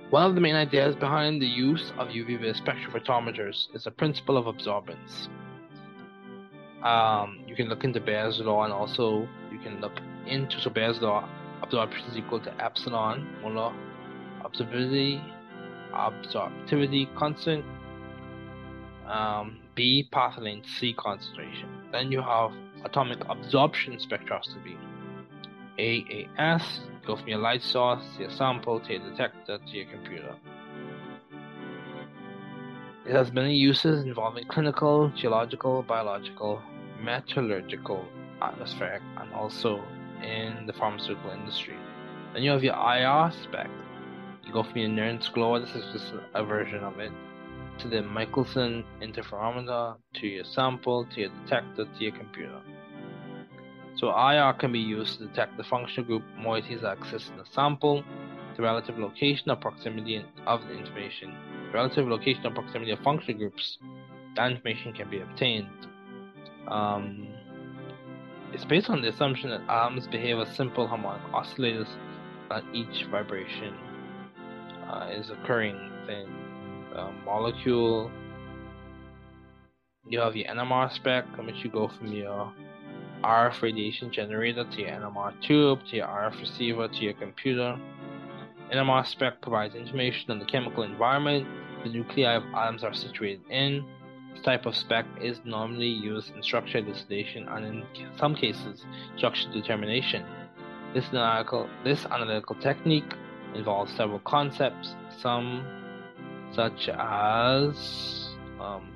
One of the main ideas behind the use of UV-vis spectrophotometers is the principle of absorbance. Um, you can look into Beer's law and also you can look into so Beer's law absorption is equal to epsilon molar absorptivity absorptivity constant. Um, B. Path length C concentration. Then you have atomic absorption spectroscopy. AAS, go from your light source to your sample to your detector to your computer. It has many uses involving clinical, geological, biological, metallurgical, atmospheric, and also in the pharmaceutical industry. Then you have your IR spec. You go from your Nernst glow, this is just a version of it, to the Michelson interferometer, to your sample, to your detector, to your computer. So IR can be used to detect the functional group moieties that exist in the sample, the relative location or proximity of the information, relative location or proximity of functional groups. That information can be obtained. Um, it's based on the assumption that atoms behave as simple harmonic oscillators, that each vibration uh, is occurring within the molecule. You have your NMR spec, in which you go from your RF radiation generator to your NMR tube, to your RF receiver, to your computer. NMR spec provides information on the chemical environment the nuclei of atoms are situated in. This type of spec is normally used in structure elucidation and in some cases structure determination. This analytical, this analytical technique involves several concepts, some such as um,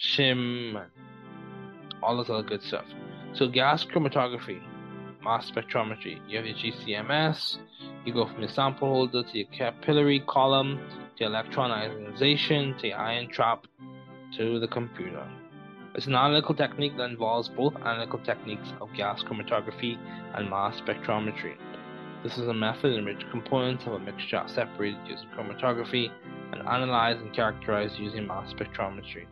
shim all this other good stuff. So gas chromatography, mass spectrometry. You have your GCMS. You go from your sample holder to your capillary column to electron ionization to ion trap to the computer. It's an analytical technique that involves both analytical techniques of gas chromatography and mass spectrometry. This is a method in which components of a mixture are separated using chromatography and analyzed and characterized using mass spectrometry.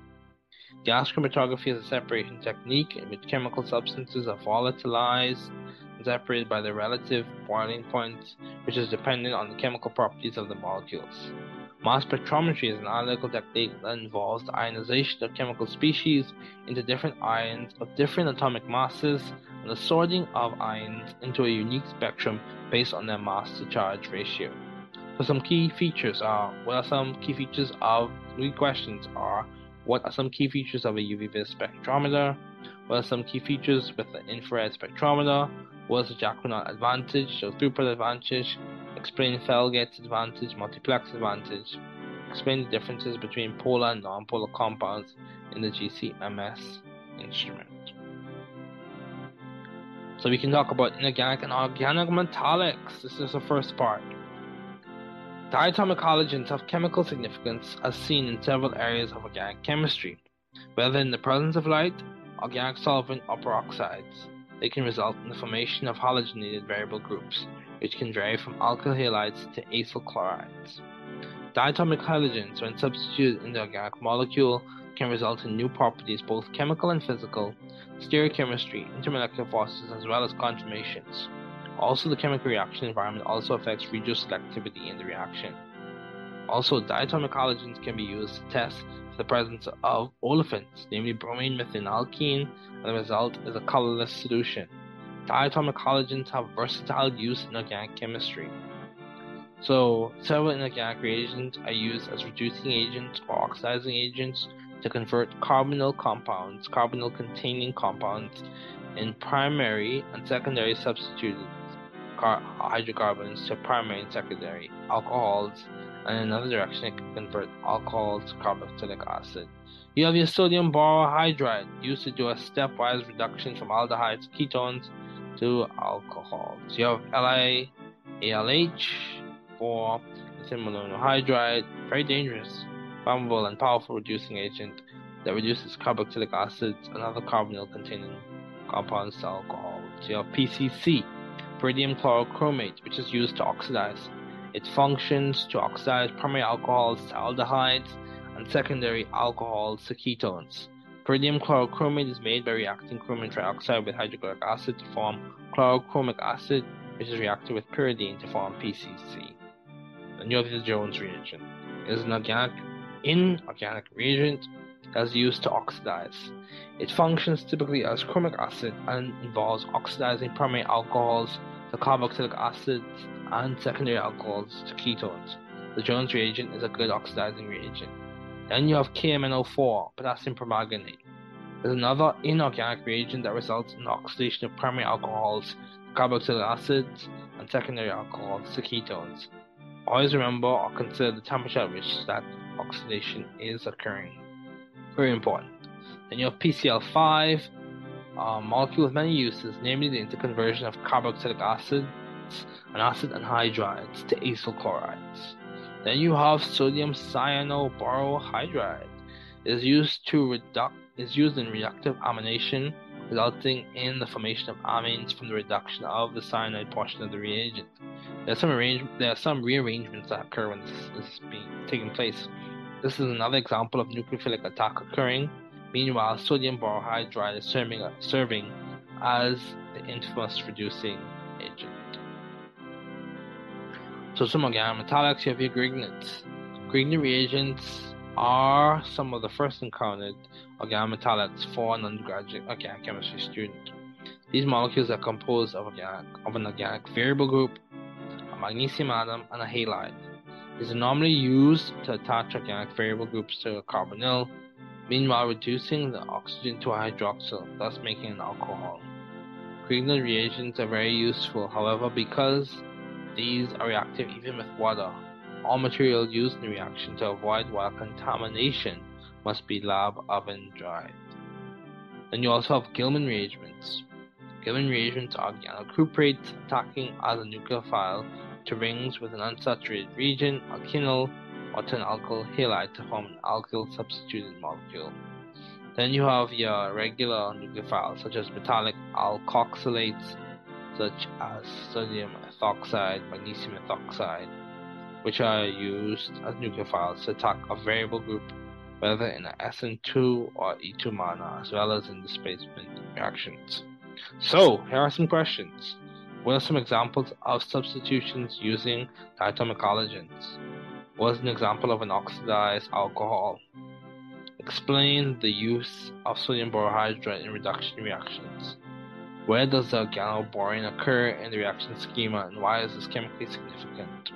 Gas chromatography is a separation technique in which chemical substances are volatilized and separated by their relative boiling point, which is dependent on the chemical properties of the molecules. Mass spectrometry is an analytical technique that involves the ionization of chemical species into different ions of different atomic masses and the sorting of ions into a unique spectrum based on their mass to charge ratio. So some key features are what are some key features of three questions are what are some key features of a UV vis spectrometer? What are some key features with the infrared spectrometer? What is the Jacquinot advantage, so throughput advantage? Explain Fellgett's advantage, multiplex advantage. Explain the differences between polar and non-polar compounds in the GCMS instrument. So we can talk about inorganic and organic metallics. This is the first part. Diatomic halogens have chemical significance as seen in several areas of organic chemistry. Whether in the presence of light, organic solvent, or peroxides, they can result in the formation of halogenated variable groups, which can vary from alkyl halides to acyl chlorides. Diatomic halogens, when substituted in the organic molecule, can result in new properties, both chemical and physical, stereochemistry, intermolecular forces, as well as conformations. Also, the chemical reaction environment also affects regioselectivity in the reaction. Also, diatomic halogens can be used to test the presence of olefins, namely bromine methenalkene, and the result is a colorless solution. Diatomic halogens have versatile use in organic chemistry. So, several inorganic reagents are used as reducing agents or oxidizing agents to convert carbonyl compounds, carbonyl containing compounds, in primary and secondary substituted hydrocarbons to primary and secondary alcohols, and in another direction, it can convert alcohol to carboxylic acid. You have your sodium borohydride used to do a stepwise reduction from aldehydes ketones to alcohols. You have LiALH for monohydride, very dangerous, flammable, and powerful reducing agent that reduces carboxylic acids and other carbonyl containing compounds to alcohol. So you have PCC Pyridinium chlorochromate, which is used to oxidize. It functions to oxidize primary alcohols to aldehydes and secondary alcohols to ketones. Pyridinium chlorochromate is made by reacting chromium trioxide with hydrochloric acid to form chlorochromic acid, which is reacted with pyridine to form PCC. The you the Jones reagent. is an organic, inorganic reagent that is used to oxidize. It functions typically as chromic acid and involves oxidizing primary alcohols to carboxylic acids and secondary alcohols to ketones. The Jones reagent is a good oxidizing reagent. Then you have KMNO4, potassium permanganate. There's another inorganic reagent that results in the oxidation of primary alcohols, carboxylic acids, and secondary alcohols to ketones. Always remember or consider the temperature at which that oxidation is occurring. Very important. Then you have PCl5, a uh, molecule with many uses, namely the interconversion of carboxylic acids and acid anhydrides to acyl chlorides. Then you have sodium cyanoborohydride. It is used to is used in reductive amination, resulting in the formation of amines from the reduction of the cyanide portion of the reagent. There are some arrange- there are some rearrangements that occur when this, this is being taking place. This is another example of nucleophilic attack occurring. Meanwhile, sodium borohydride is serving, serving as the infamous reducing agent. So some organometallics, you have your reagents are some of the first encountered organometallics for an undergraduate organic chemistry student. These molecules are composed of, organic, of an organic variable group, a magnesium atom, and a halide. Are normally used to attach organic variable groups to a carbonyl, meanwhile reducing the oxygen to a hydroxyl, thus making an alcohol. Grignard reagents are very useful, however, because these are reactive even with water. All material used in the reaction to avoid water contamination must be lab oven dried. Then you also have Gilman reagents. Gilman reagents are organocuprates attacking as a nucleophile to rings with an unsaturated region, alkenyl, or an alkyl halide to form an alkyl substituted molecule. Then you have your regular nucleophiles such as metallic alkoxylates such as sodium ethoxide, magnesium ethoxide, which are used as nucleophiles to attack a variable group whether in an SN2 or E2 manner, as well as in displacement reactions. So, here are some questions. What are some examples of substitutions using diatomic halogens? What is an example of an oxidized alcohol? Explain the use of sodium borohydride in reduction reactions. Where does the organoborane occur in the reaction schema and why is this chemically significant?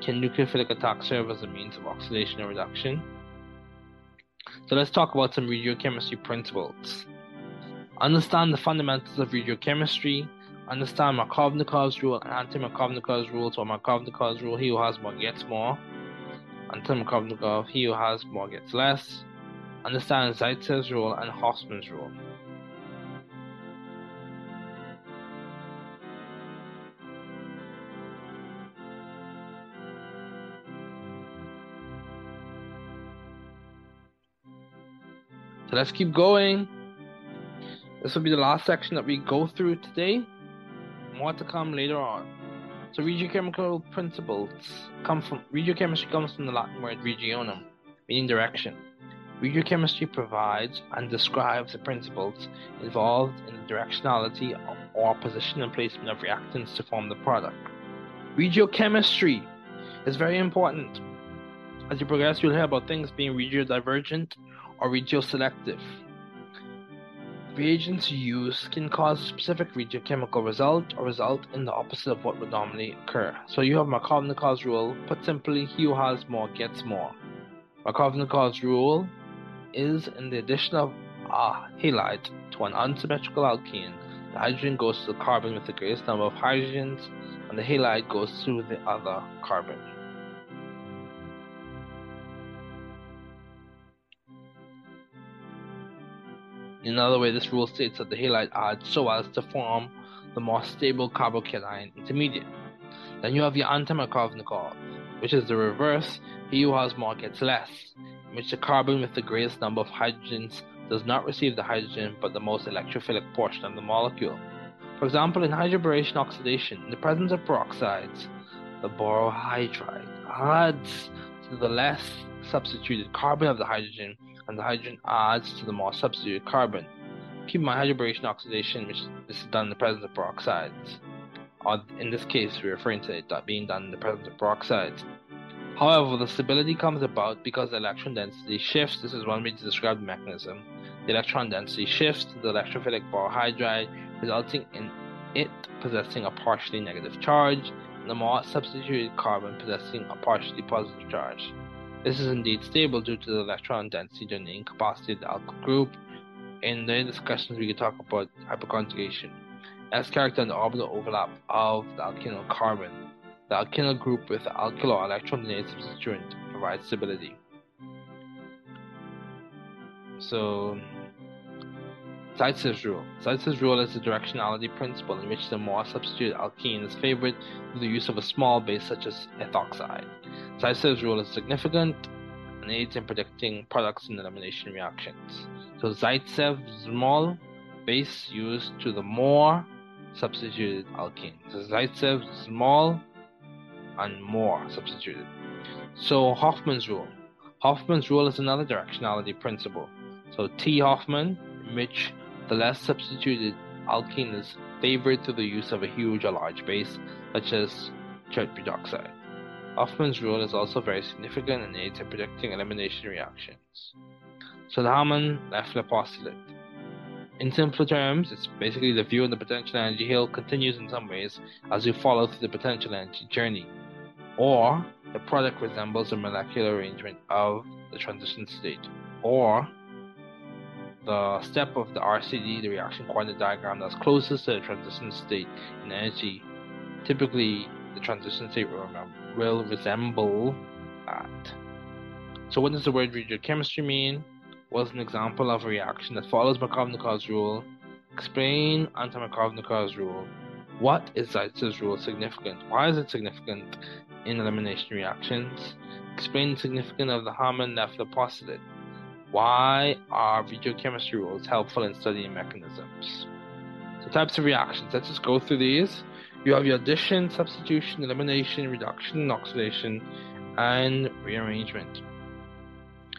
Can nucleophilic attack serve as a means of oxidation or reduction? So let's talk about some regiochemistry principles. Understand the fundamentals of regiochemistry. Understand Markovnikov's rule and anti-Markovnikov's rule. So Markovnikov's rule, he who has more gets more. Anti-Markovnikov, he who has more gets less. Understand Zaitsev's rule and Hofmann's rule. So let's keep going. This will be the last section that we go through today. More to come later on. So regiochemical principles come from regiochemistry comes from the Latin word regionum, meaning direction. Regiochemistry provides and describes the principles involved in the directionality or position and placement of reactants to form the product. Regiochemistry is very important. As you progress, you'll hear about things being regiodivergent or regioselective. Reagents used can cause specific regiochemical result or result in the opposite of what would normally occur. So you have Markovnikov's rule. Put simply, he who has more gets more. Markovnikov's rule is in the addition of a halide to an unsymmetrical alkene, the hydrogen goes to the carbon with the greatest number of hydrogens, and the halide goes to the other carbon. In another way, this rule states that the halide adds so as to form the more stable carbocation intermediate. Then you have your anti-Markovnikov, which is the reverse. He who has more gets less, in which the carbon with the greatest number of hydrogens does not receive the hydrogen but the most electrophilic portion of the molecule. For example, in hydroboration oxidation, in the presence of peroxides, the borohydride adds to the less substituted carbon of the hydrogen and the hydrogen adds to the more substituted carbon. Keep in mind hydroboration oxidation, which is done in the presence of peroxides. Or in this case, we're referring to it being done in the presence of peroxides. However, the stability comes about because the electron density shifts. This is one way to describe the mechanism. The electron density shifts to the electrophilic borohydride, resulting in it possessing a partially negative charge, and the more substituted carbon possessing a partially positive charge. This is indeed stable due to the electron density and the incapacity of the alkyl group. In the discussions, we can talk about hyperconjugation. As character and the orbital overlap of the alkyl carbon. The alkyl group with the alkyl or electron donated substituent provides stability. So Zaitsev's rule. Zaitsev's rule is the directionality principle in which the more substituted alkene is favored through the use of a small base such as ethoxide. Zaitsev's rule is significant and aids in predicting products in elimination reactions. So Zaitsev's small base used to the more substituted alkene. So Zaitsev's small and more substituted. So Hofmann's rule. Hofmann's rule is another directionality principle. So T Hoffman, which the less substituted alkene is favored through the use of a huge or large base, such as butoxide. Hofmann's rule is also very significant and aids in predicting elimination reactions. So the Hammond-Leffler postulate. In simpler terms, it's basically the view of the potential energy hill continues in some ways as you follow through the potential energy journey, or the product resembles the molecular arrangement of the transition state, or the step of the RCD, the reaction coordinate diagram, that's closest to the transition state in energy. Typically, the transition state will, resemble that. So, what does the word regiochemistry mean? What's an example of a reaction that follows Markovnikov's rule. Explain anti-Markovnikov's rule. What is Zaitsev's rule significant? Why is it significant in elimination reactions? Explain the significance of the Hammond-Leffler postulate. Why are regiochemistry rules helpful in studying mechanisms? So types of reactions, let's just go through these. You have your addition, substitution, elimination, reduction, oxidation, and rearrangement.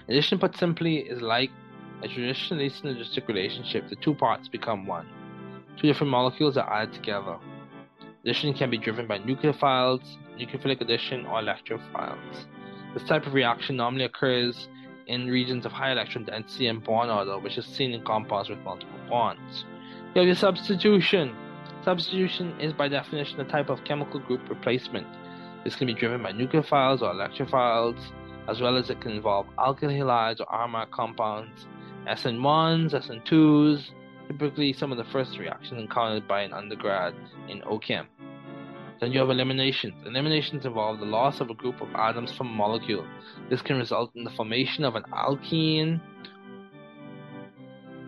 Addition, put simply, is like a traditionally synergistic relationship. The two parts become one. Two different molecules are added together. Addition can be driven by nucleophiles, nucleophilic addition, or electrophiles. This type of reaction normally occurs in regions of high electron density and bond order, which is seen in compounds with multiple bonds. You have your substitution. Substitution is by definition a type of chemical group replacement. This can be driven by nucleophiles or electrophiles, as well as it can involve alkyl halides or aromatic compounds, SN1s, SN2s, typically some of the first reactions encountered by an undergrad in OChem. Then you have eliminations. Eliminations involve the loss of a group of atoms from a molecule. This can result in the formation of an alkene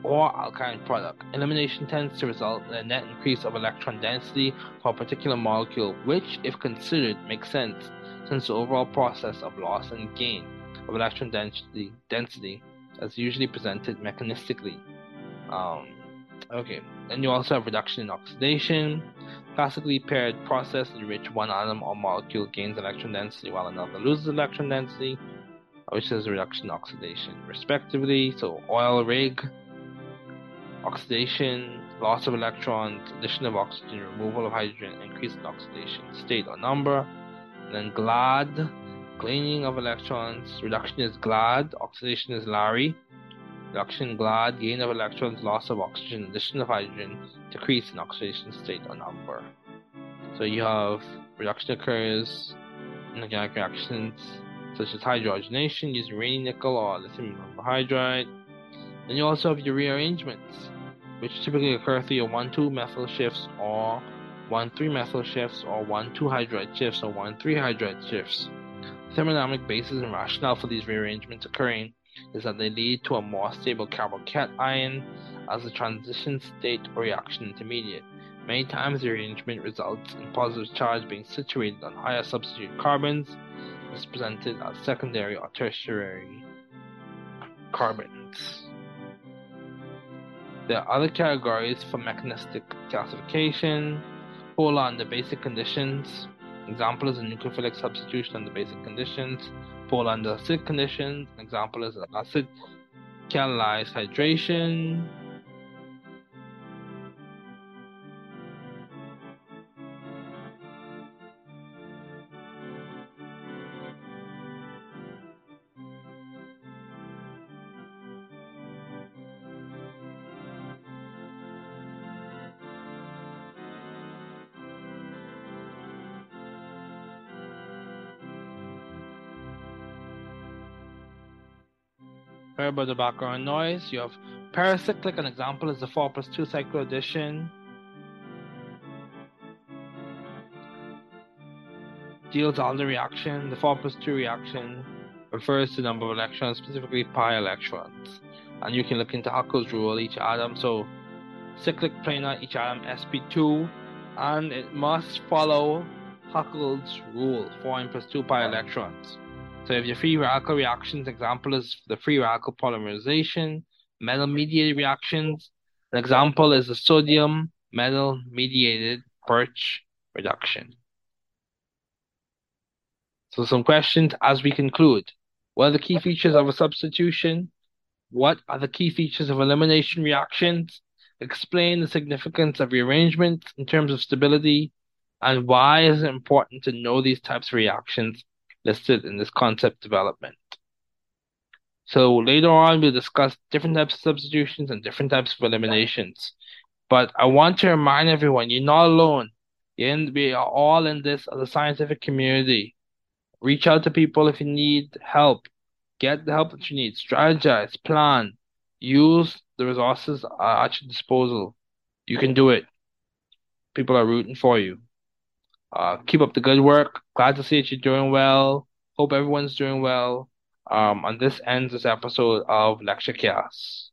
or alkyne product. Elimination tends to result in a net increase of electron density for a particular molecule, which, if considered, makes sense since the overall process of loss and gain of electron density, density is usually presented mechanistically. Um, okay, then you also have reduction in oxidation. Classically paired process in which one atom or molecule gains electron density while another loses electron density, which is reduction oxidation, respectively. So oil rig, oxidation, loss of electrons, addition of oxygen, removal of hydrogen, increase in oxidation state or number. And then GLAD, cleaning of electrons, reduction is GLAD, oxidation is Larry. Reduction GLAD, gain of electrons, loss of oxygen, addition of hydrogen, decrease in oxidation state or number. So you have reduction occurs in organic reactions such as hydrogenation using uranium nickel or lithium hydride. Then you also have your rearrangements, which typically occur through your 1-2 methyl shifts or 1-3 methyl shifts or 1-2 hydride shifts or 1-3 hydride shifts. The thermodynamic basis and rationale for these rearrangements occurring is that they lead to a more stable carbocation as a transition state or reaction intermediate. Many times the arrangement results in positive charge being situated on higher substitute carbons. Is presented as secondary or tertiary carbons. There are other categories for mechanistic classification. Polar under basic conditions. Example is a nucleophilic substitution under basic conditions polar under acidic conditions. Example is acid catalyzed hydration. About the background noise. You have pericyclic, an example is the 4 plus 2 cycloaddition. Deals on the reaction. The 4 plus 2 reaction refers to number of electrons, specifically pi electrons. And you can look into Huckel's rule, each atom. So cyclic planar, each atom sp2, and it must follow Huckel's rule, 4n plus 2 pi electrons. So if your free radical reactions, example is the free radical polymerization, metal mediated reactions. An example is the sodium metal mediated Birch reduction. So some questions as we conclude. What are the key features of a substitution? What are the key features of elimination reactions? Explain the significance of rearrangement in terms of stability, and why is it important to know these types of reactions listed in this concept development. So later on, we'll discuss different types of substitutions and different types of eliminations. But I want to remind everyone, you're not alone. You're in, we are all in this as a scientific community. Reach out to people if you need help. Get the help that you need. Strategize, plan, use the resources at your disposal. You can do it. People are rooting for you. Uh, keep up the good work. Glad to see that you're doing well. Hope everyone's doing well. Um, and this ends this episode of Lecture Chaos.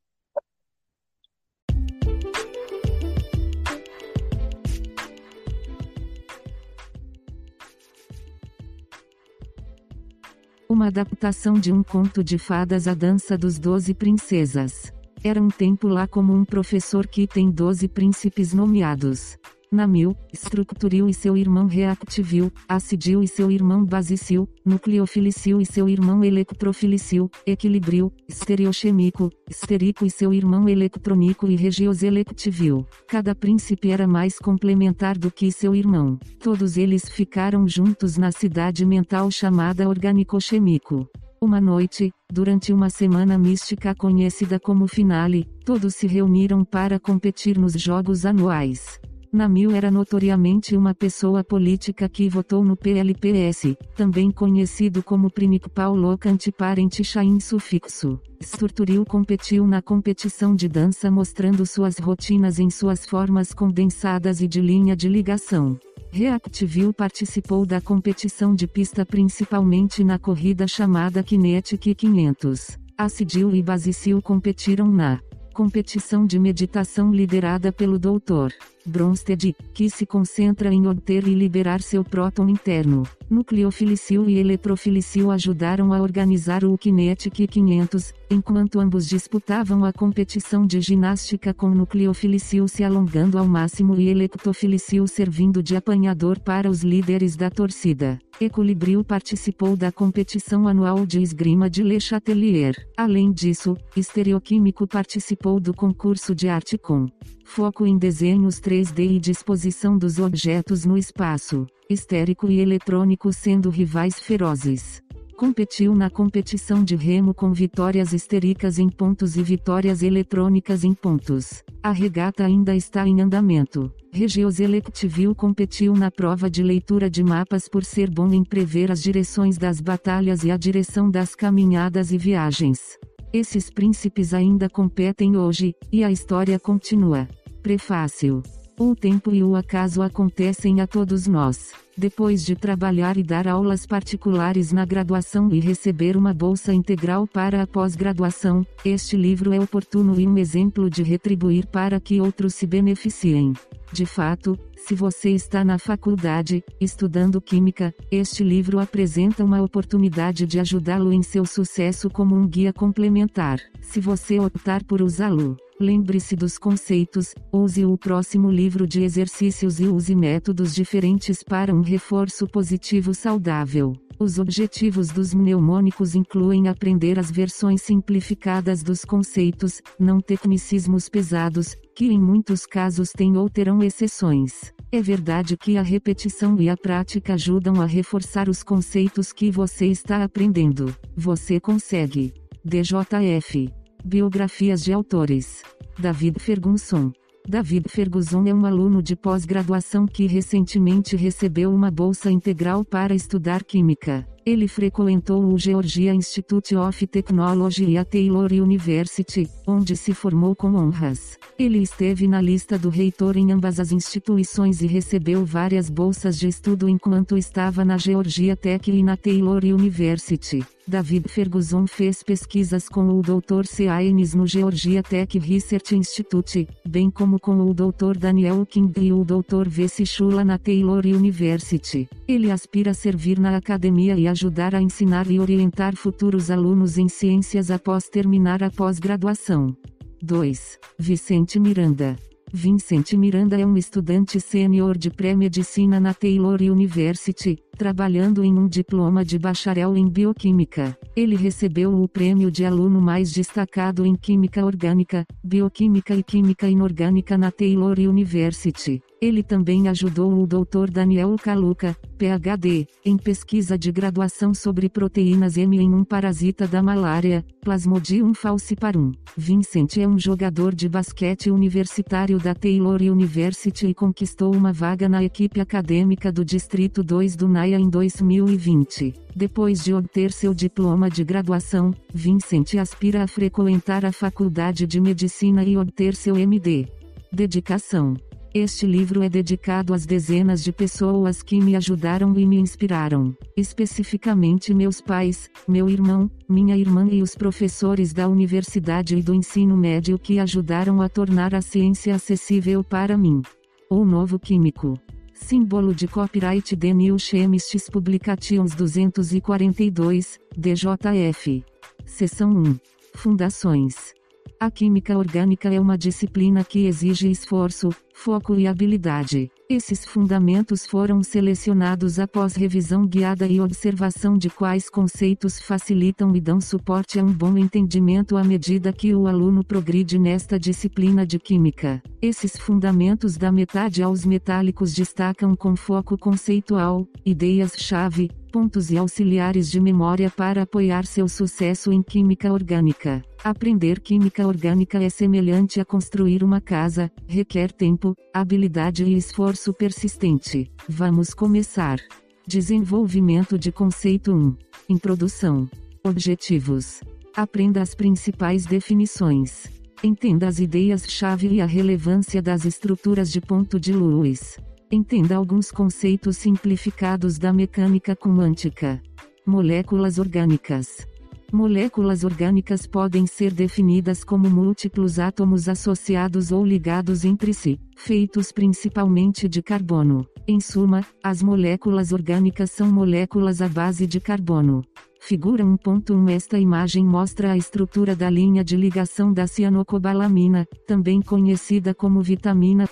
Uma adaptação de um conto de fadas A Dança dos Doze Princesas. Era um tempo lá como um professor que tem doze príncipes nomeados. Namil, Structuril e seu irmão Reactivil, Acidil e seu irmão Basicil, Nucleofilicil e seu irmão Electrofilicil, Equilibril, Estereochemico, Esterico e seu irmão Electronico e Regioselectivil. Cada príncipe era mais complementar do que seu irmão. Todos eles ficaram juntos na cidade mental chamada Organicochemico. Uma noite, durante uma semana mística conhecida como Finale, todos se reuniram para competir nos jogos anuais. Namil era notoriamente uma pessoa política que votou no PLPS, também conhecido como principal locante parente Chain sufixo. Sturturil competiu na competição de dança mostrando suas rotinas em suas formas condensadas e de linha de ligação. Reactivil participou da competição de pista principalmente na corrida chamada Kinetic 500. Acidil e Basicil competiram na competição de meditação liderada pelo Dr. Bronsted, que se concentra em obter e liberar seu próton interno. Nucleofilicil e eletrofilicil ajudaram a organizar o Kinetic 500, enquanto ambos disputavam a competição de ginástica com nucleofilicil se alongando ao máximo e electrofilicil servindo de apanhador para os líderes da torcida. Equilibril participou da competição anual de esgrima de Le Chatelier. Além disso, Estereoquímico participou do concurso de arte com foco em desenhos 3D e disposição dos objetos no espaço, histérico e eletrônico sendo rivais ferozes. Competiu na competição de remo com vitórias histéricas em pontos e vitórias eletrônicas em pontos. A regata ainda está em andamento. Regios Electivil competiu na prova de leitura de mapas por ser bom em prever as direções das batalhas e a direção das caminhadas e viagens. Esses príncipes ainda competem hoje, e a história continua. Prefácio. O tempo e o acaso acontecem a todos nós. Depois de trabalhar e dar aulas particulares na graduação e receber uma bolsa integral para a pós-graduação, este livro é oportuno e um exemplo de retribuir para que outros se beneficiem. De fato, se você está na faculdade, estudando Química, este livro apresenta uma oportunidade de ajudá-lo em seu sucesso como um guia complementar. Se você optar por usá-lo, Lembre-se dos conceitos, use o próximo livro de exercícios e use métodos diferentes para um reforço positivo saudável. Os objetivos dos mnemônicos incluem aprender as versões simplificadas dos conceitos, não tecnicismos pesados, que em muitos casos têm ou terão exceções. É verdade que a repetição e a prática ajudam a reforçar os conceitos que você está aprendendo. Você consegue. DJF Biografias de autores. David Ferguson. David Ferguson é um aluno de pós-graduação que recentemente recebeu uma bolsa integral para estudar química. Ele frequentou o Georgia Institute of Technology e a Taylor University, onde se formou com honras. Ele esteve na lista do reitor em ambas as instituições e recebeu várias bolsas de estudo enquanto estava na Georgia Tech e na Taylor University. David Ferguson fez pesquisas com o Dr. C. Aines no Georgia Tech Research Institute, bem como com o Dr. Daniel King e o Dr. V. Sichula na Taylor University. Ele aspira a servir na academia e ajudar a ensinar e orientar futuros alunos em ciências após terminar a pós-graduação. 2. Vicente Miranda Vincent Miranda é um estudante sênior de pré-medicina na Taylor University, trabalhando em um diploma de bacharel em bioquímica. Ele recebeu o prêmio de aluno mais destacado em química orgânica, bioquímica e química inorgânica na Taylor University. Ele também ajudou o Dr. Daniel Kaluka, PhD, em pesquisa de graduação sobre proteínas M em um parasita da malária, Plasmodium falciparum. Vincent é um jogador de basquete universitário da Taylor University e conquistou uma vaga na equipe acadêmica do Distrito 2 do NAIA em 2020. Depois de obter seu diploma de graduação, Vincent aspira a frequentar a Faculdade de Medicina e obter seu MD. Dedicação este livro é dedicado às dezenas de pessoas que me ajudaram e me inspiraram, especificamente meus pais, meu irmão, minha irmã e os professores da universidade e do ensino médio que ajudaram a tornar a ciência acessível para mim. O Novo Químico. Símbolo de copyright The New Chemists Publications 242, DJF. Seção 1. Fundações. A química orgânica é uma disciplina que exige esforço, foco e habilidade. Esses fundamentos foram selecionados após revisão guiada e observação de quais conceitos facilitam e dão suporte a um bom entendimento à medida que o aluno progride nesta disciplina de química. Esses fundamentos da metade aos metálicos destacam com foco conceitual, ideias-chave, pontos e auxiliares de memória para apoiar seu sucesso em química orgânica. Aprender química orgânica é semelhante a construir uma casa, requer tempo, habilidade e esforço persistente. Vamos começar. Desenvolvimento de conceito 1. Introdução. Objetivos. Aprenda as principais definições. Entenda as ideias-chave e a relevância das estruturas de ponto de Lewis. Entenda alguns conceitos simplificados da mecânica quântica. Moléculas orgânicas. Moléculas orgânicas podem ser definidas como múltiplos átomos associados ou ligados entre si, feitos principalmente de carbono. Em suma, as moléculas orgânicas são moléculas à base de carbono. Figura 1.1 Esta imagem mostra a estrutura da linha de ligação da cianocobalamina, também conhecida como vitamina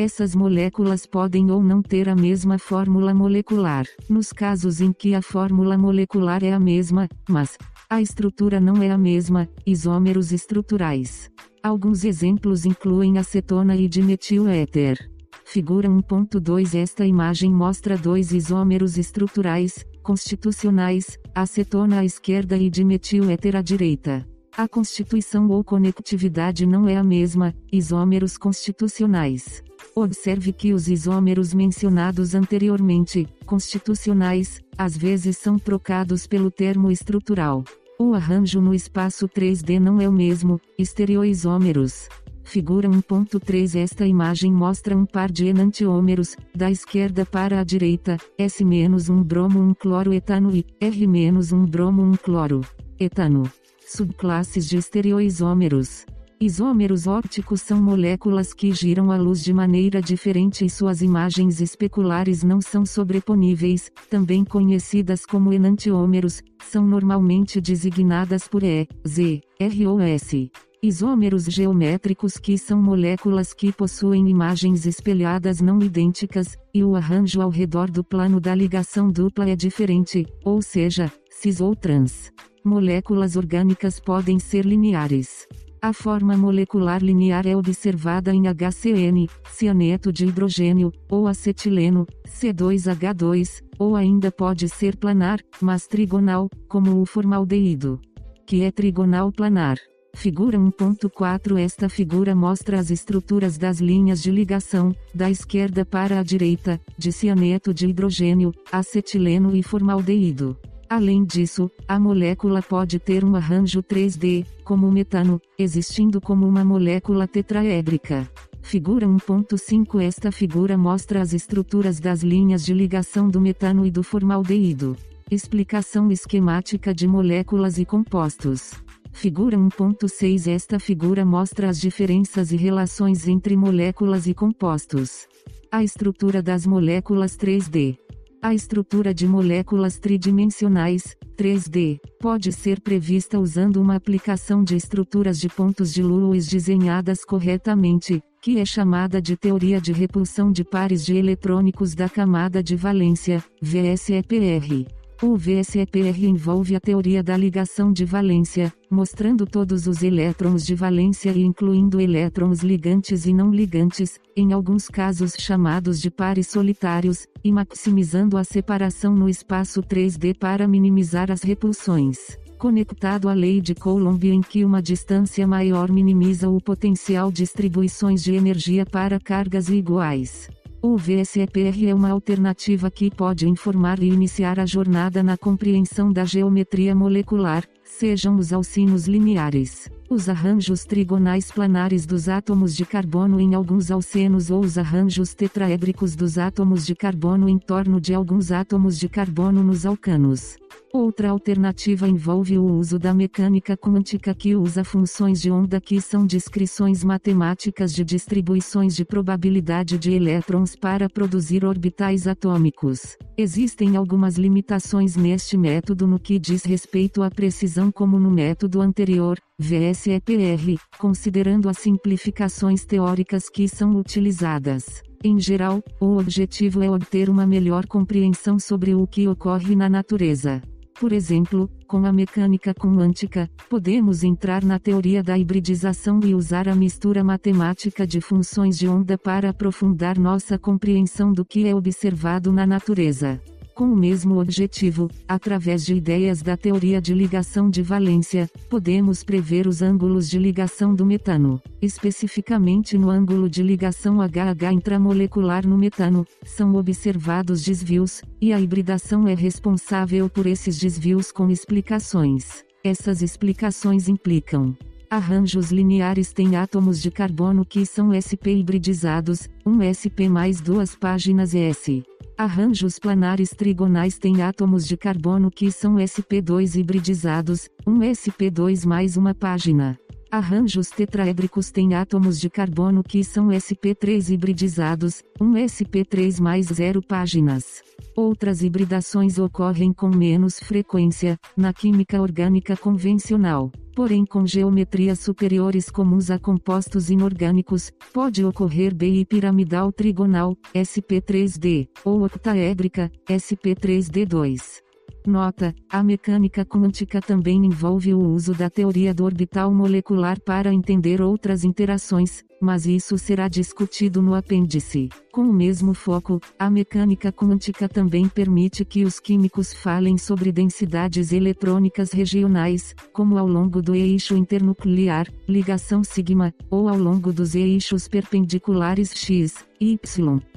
Essas moléculas podem ou não ter a mesma fórmula molecular. Nos casos em que a fórmula molecular é a mesma, mas a estrutura não é a mesma, isômeros estruturais. Alguns exemplos incluem acetona e dimetil-éter. Figura 1.2 Esta imagem mostra dois isômeros estruturais, constitucionais, acetona à esquerda e dimetil-éter à direita. A constituição ou conectividade não é a mesma, isômeros constitucionais. Observe que os isômeros mencionados anteriormente, constitucionais, às vezes são trocados pelo termo estrutural. O arranjo no espaço 3D não é o mesmo, estereoisômeros. Figura 1.3 Esta imagem mostra um par de enantiômeros, da esquerda para a direita, S-1 bromo 1 cloro etano e R-1 bromo 1 cloro etano. Subclasses de estereoisômeros. Isômeros ópticos são moléculas que giram a luz de maneira diferente e suas imagens especulares não são sobreponíveis, também conhecidas como enantiômeros, são normalmente designadas por E, Z, R ou S. Isômeros geométricos que são moléculas que possuem imagens espelhadas não idênticas, e o arranjo ao redor do plano da ligação dupla é diferente, ou seja, cis ou trans. Moléculas orgânicas podem ser lineares. A forma molecular linear é observada em HCN, cianeto de hidrogênio, ou acetileno, C2H2, ou ainda pode ser planar, mas trigonal, como o formaldeído, que é trigonal planar. Figura 1.4 Esta figura mostra as estruturas das linhas de ligação, da esquerda para a direita, de cianeto de hidrogênio, acetileno e formaldeído. Além disso, a molécula pode ter um arranjo 3D, como o metano, existindo como uma molécula tetraédrica. Figura 1.5 Esta figura mostra as estruturas das linhas de ligação do metano e do formaldeído. Explicação esquemática de moléculas e compostos. Figura 1.6 Esta figura mostra as diferenças e relações entre moléculas e compostos. A estrutura das moléculas 3D. A estrutura de moléculas tridimensionais, 3D, pode ser prevista usando uma aplicação de estruturas de pontos de Lewis desenhadas corretamente, que é chamada de teoria de repulsão de pares de eletrônicos da camada de valência, VSEPR. O VSEPR envolve a teoria da ligação de valência, mostrando todos os elétrons de valência e incluindo elétrons ligantes e não ligantes, em alguns casos chamados de pares solitários, e maximizando a separação no espaço 3D para minimizar as repulsões. Conectado à lei de Coulomb em que uma distância maior minimiza o potencial distribuições de energia para cargas iguais. O VSEPR é uma alternativa que pode informar e iniciar a jornada na compreensão da geometria molecular, sejam os alcinos lineares, os arranjos trigonais planares dos átomos de carbono em alguns alcenos ou os arranjos tetraédricos dos átomos de carbono em torno de alguns átomos de carbono nos alcanos. Outra alternativa envolve o uso da mecânica quântica que usa funções de onda que são descrições matemáticas de distribuições de probabilidade de elétrons para produzir orbitais atômicos. Existem algumas limitações neste método no que diz respeito à precisão como no método anterior, VSEPR, considerando as simplificações teóricas que são utilizadas. Em geral, o objetivo é obter uma melhor compreensão sobre o que ocorre na natureza. Por exemplo, com a mecânica quântica, podemos entrar na teoria da hibridização e usar a mistura matemática de funções de onda para aprofundar nossa compreensão do que é observado na natureza com o mesmo objetivo, através de ideias da teoria de ligação de valência, podemos prever os ângulos de ligação do metano. Especificamente no ângulo de ligação HH intramolecular no metano, são observados desvios, e a hibridação é responsável por esses desvios com explicações. Essas explicações implicam Arranjos lineares têm átomos de carbono que são sp hibridizados, um sp mais duas páginas S. Arranjos planares trigonais têm átomos de carbono que são sp2 hibridizados, um sp2 mais uma página. Arranjos tetraédricos têm átomos de carbono que são sp3 hibridizados, um sp3 mais zero páginas. Outras hibridações ocorrem com menos frequência, na química orgânica convencional. Porém, com geometrias superiores comuns a compostos inorgânicos, pode ocorrer bipiramidal trigonal, sp3d, ou octaédrica, sp3d2. Nota: a mecânica quântica também envolve o uso da teoria do orbital molecular para entender outras interações, mas isso será discutido no apêndice. Com o mesmo foco, a mecânica quântica também permite que os químicos falem sobre densidades eletrônicas regionais, como ao longo do eixo internuclear, ligação sigma, ou ao longo dos eixos perpendiculares x, y,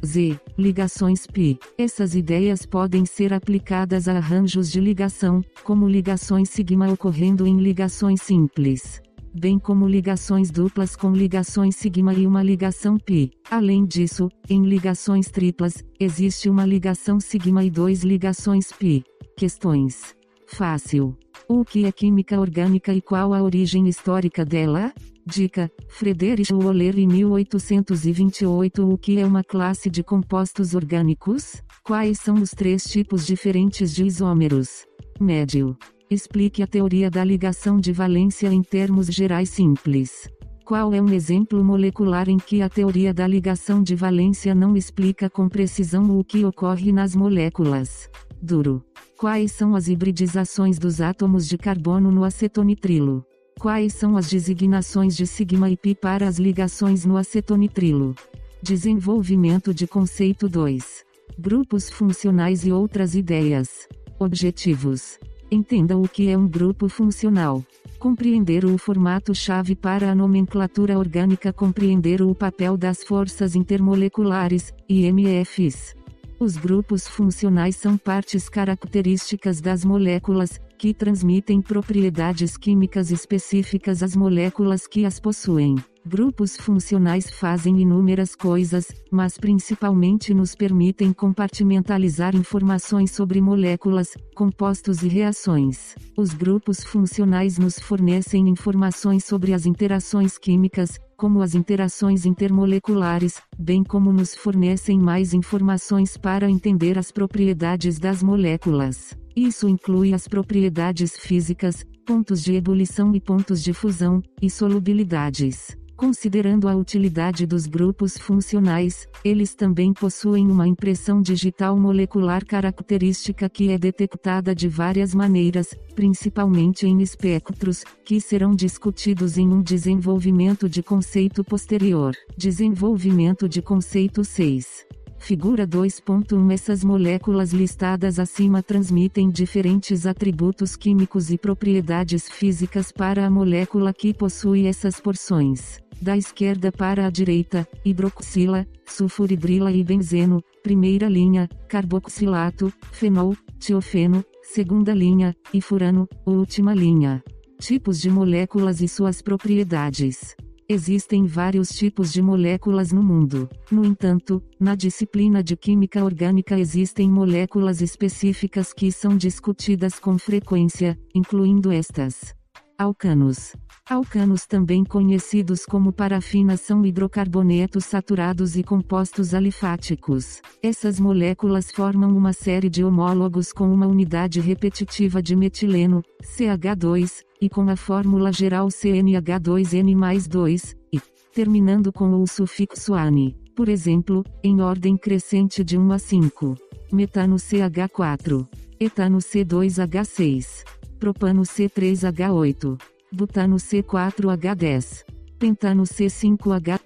z, ligações π. Essas ideias podem ser aplicadas a arranjos de ligação, como ligações sigma ocorrendo em ligações simples bem como ligações duplas com ligações sigma e uma ligação π. Além disso, em ligações triplas, existe uma ligação sigma e dois ligações π. Questões. Fácil. O que é química orgânica e qual a origem histórica dela? Dica: Friedrich Wöhler em 1828 O que é uma classe de compostos orgânicos? Quais são os três tipos diferentes de isômeros? Médio. Explique a teoria da ligação de valência em termos gerais simples. Qual é um exemplo molecular em que a teoria da ligação de valência não explica com precisão o que ocorre nas moléculas? Duro. Quais são as hibridizações dos átomos de carbono no acetonitrilo? Quais são as designações de sigma e pi para as ligações no acetonitrilo? Desenvolvimento de conceito 2. Grupos funcionais e outras ideias. Objetivos. Entenda o que é um grupo funcional. Compreender o formato-chave para a nomenclatura orgânica, compreender o papel das forças intermoleculares, IMFs. Os grupos funcionais são partes características das moléculas, que transmitem propriedades químicas específicas às moléculas que as possuem. Grupos funcionais fazem inúmeras coisas, mas principalmente nos permitem compartimentalizar informações sobre moléculas, compostos e reações. Os grupos funcionais nos fornecem informações sobre as interações químicas, como as interações intermoleculares, bem como nos fornecem mais informações para entender as propriedades das moléculas. Isso inclui as propriedades físicas, pontos de ebulição e pontos de fusão, e solubilidades. Considerando a utilidade dos grupos funcionais, eles também possuem uma impressão digital molecular característica que é detectada de várias maneiras, principalmente em espectros, que serão discutidos em um desenvolvimento de conceito posterior. Desenvolvimento de conceito 6. Figura 2.1 Essas moléculas listadas acima transmitem diferentes atributos químicos e propriedades físicas para a molécula que possui essas porções. Da esquerda para a direita, hidroxila, sulfuridrila e benzeno, primeira linha, carboxilato, fenol, tiofeno, segunda linha, e furano, última linha. Tipos de moléculas e suas propriedades. Existem vários tipos de moléculas no mundo. No entanto, na disciplina de química orgânica existem moléculas específicas que são discutidas com frequência, incluindo estas: alcanos. Alcanos também conhecidos como parafina são hidrocarbonetos saturados e compostos alifáticos. Essas moléculas formam uma série de homólogos com uma unidade repetitiva de metileno, CH2, e com a fórmula geral CNH2N mais 2, e, terminando com o sufixo ANI, por exemplo, em ordem crescente de 1 a 5. Metano CH4, etano C2H6, propano C3H8, butano C4H10, pentano C5H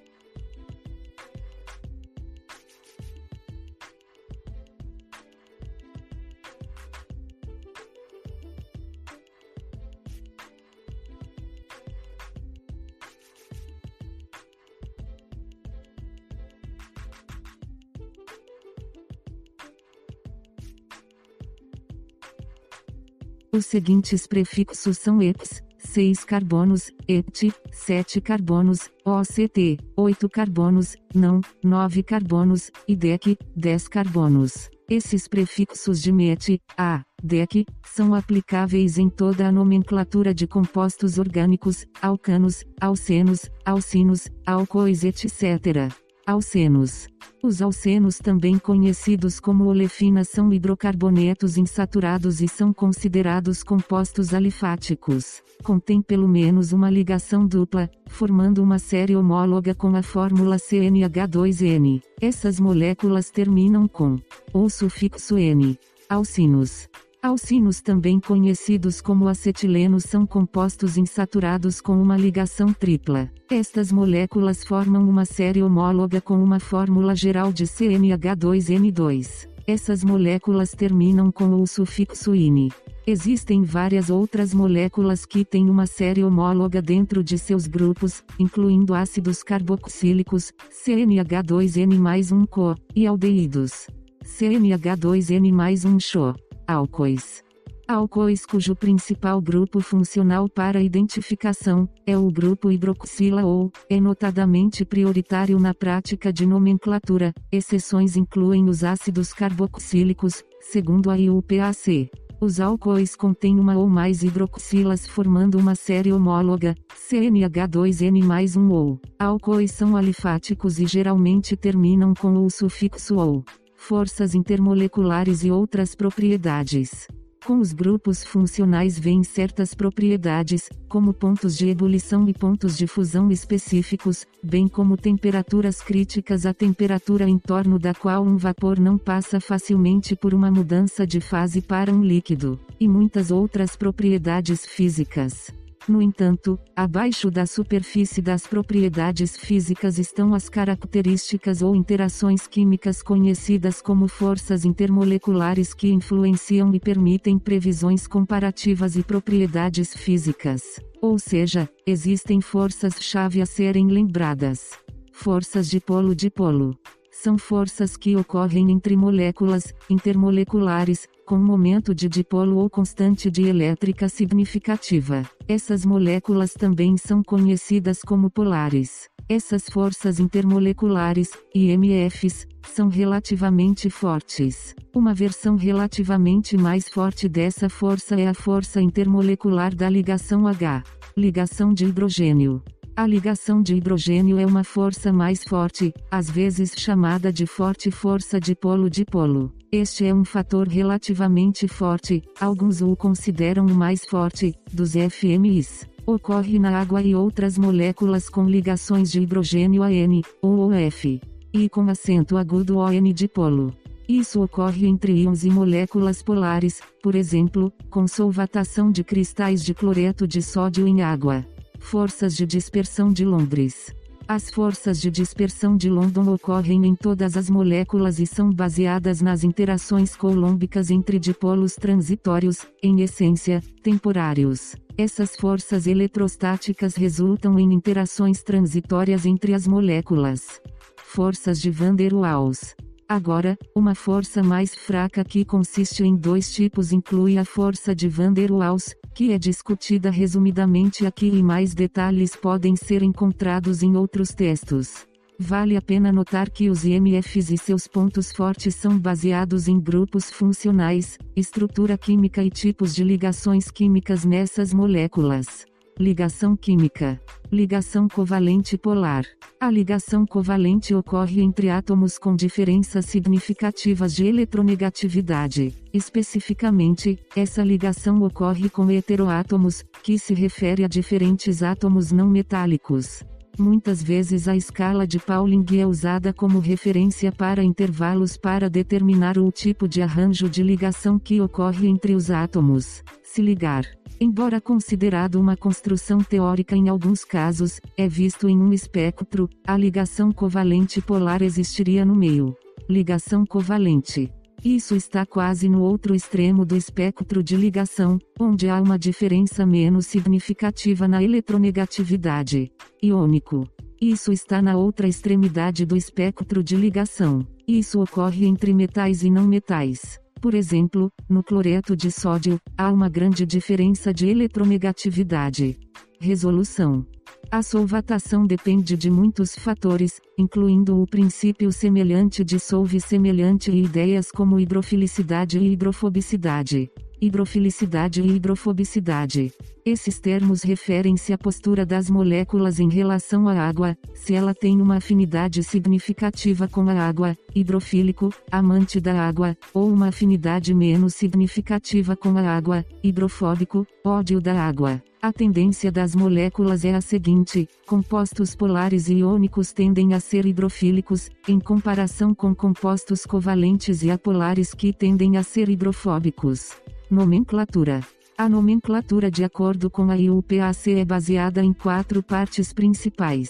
Os seguintes prefixos são ex, 6 carbonos, ET, 7 carbonos, OCT, 8 carbonos, não, 9 carbonos, e DEC, 10 carbonos. Esses prefixos de MET, A, DEC, são aplicáveis em toda a nomenclatura de compostos orgânicos, alcanos, alcenos, alcinos, álcoois etc. Alcenos. Os alcenos também conhecidos como olefinas são hidrocarbonetos insaturados e são considerados compostos alifáticos. Contém pelo menos uma ligação dupla, formando uma série homóloga com a fórmula CNH2N. Essas moléculas terminam com ou sufixo N. Alcinos. Alcinos também conhecidos como acetilenos são compostos insaturados com uma ligação tripla. Estas moléculas formam uma série homóloga com uma fórmula geral de CnH2n2. Essas moléculas terminam com o sufixo ine. Existem várias outras moléculas que têm uma série homóloga dentro de seus grupos, incluindo ácidos carboxílicos, CnH2n-1CO, e aldeídos, CnH2n-1CHO álcois. Álcoois cujo principal grupo funcional para identificação é o grupo hidroxila ou é notadamente prioritário na prática de nomenclatura. Exceções incluem os ácidos carboxílicos, segundo a IUPAC. Os álcois contêm uma ou mais hidroxilas formando uma série homóloga, CNH2N mais um ou. Álcoois são alifáticos e geralmente terminam com o sufixo ou forças intermoleculares e outras propriedades. Com os grupos funcionais vêm certas propriedades, como pontos de ebulição e pontos de fusão específicos, bem como temperaturas críticas a temperatura em torno da qual um vapor não passa facilmente por uma mudança de fase para um líquido, e muitas outras propriedades físicas. No entanto, abaixo da superfície das propriedades físicas estão as características ou interações químicas conhecidas como forças intermoleculares que influenciam e permitem previsões comparativas e propriedades físicas. Ou seja, existem forças-chave a serem lembradas. Forças de polo-dipolo são forças que ocorrem entre moléculas, intermoleculares, com momento de dipolo ou constante de elétrica significativa. Essas moléculas também são conhecidas como polares. Essas forças intermoleculares, IMFs, são relativamente fortes. Uma versão relativamente mais forte dessa força é a força intermolecular da ligação H. Ligação de hidrogênio. A ligação de hidrogênio é uma força mais forte, às vezes chamada de forte força dipolo-dipolo. Este é um fator relativamente forte, alguns o consideram o mais forte, dos FMIs. Ocorre na água e outras moléculas com ligações de hidrogênio a N, ou OF. E com acento agudo ON dipolo. Isso ocorre entre íons e moléculas polares, por exemplo, com solvatação de cristais de cloreto de sódio em água. Forças de dispersão de Londres. As forças de dispersão de London ocorrem em todas as moléculas e são baseadas nas interações colômbicas entre dipolos transitórios, em essência, temporários. Essas forças eletrostáticas resultam em interações transitórias entre as moléculas. Forças de van der Waals. Agora, uma força mais fraca que consiste em dois tipos inclui a força de van der Waals, que é discutida resumidamente aqui e mais detalhes podem ser encontrados em outros textos. Vale a pena notar que os IMFs e seus pontos fortes são baseados em grupos funcionais, estrutura química e tipos de ligações químicas nessas moléculas. Ligação química. Ligação covalente polar. A ligação covalente ocorre entre átomos com diferenças significativas de eletronegatividade. Especificamente, essa ligação ocorre com heteroátomos, que se refere a diferentes átomos não metálicos. Muitas vezes a escala de Pauling é usada como referência para intervalos para determinar o tipo de arranjo de ligação que ocorre entre os átomos. Se ligar Embora considerado uma construção teórica em alguns casos, é visto em um espectro, a ligação covalente polar existiria no meio. Ligação covalente. Isso está quase no outro extremo do espectro de ligação, onde há uma diferença menos significativa na eletronegatividade. Iônico. Isso está na outra extremidade do espectro de ligação. Isso ocorre entre metais e não metais. Por exemplo, no cloreto de sódio, há uma grande diferença de eletronegatividade. Resolução. A solvatação depende de muitos fatores, incluindo o princípio semelhante de solve semelhante e ideias como hidrofilicidade e hidrofobicidade hidrofilicidade e hidrofobicidade. Esses termos referem-se à postura das moléculas em relação à água, se ela tem uma afinidade significativa com a água, hidrofílico, amante da água, ou uma afinidade menos significativa com a água, hidrofóbico, ódio da água. A tendência das moléculas é a seguinte: compostos polares e iônicos tendem a ser hidrofílicos, em comparação com compostos covalentes e apolares que tendem a ser hidrofóbicos. Nomenclatura. A nomenclatura de acordo com a IUPAC é baseada em quatro partes principais.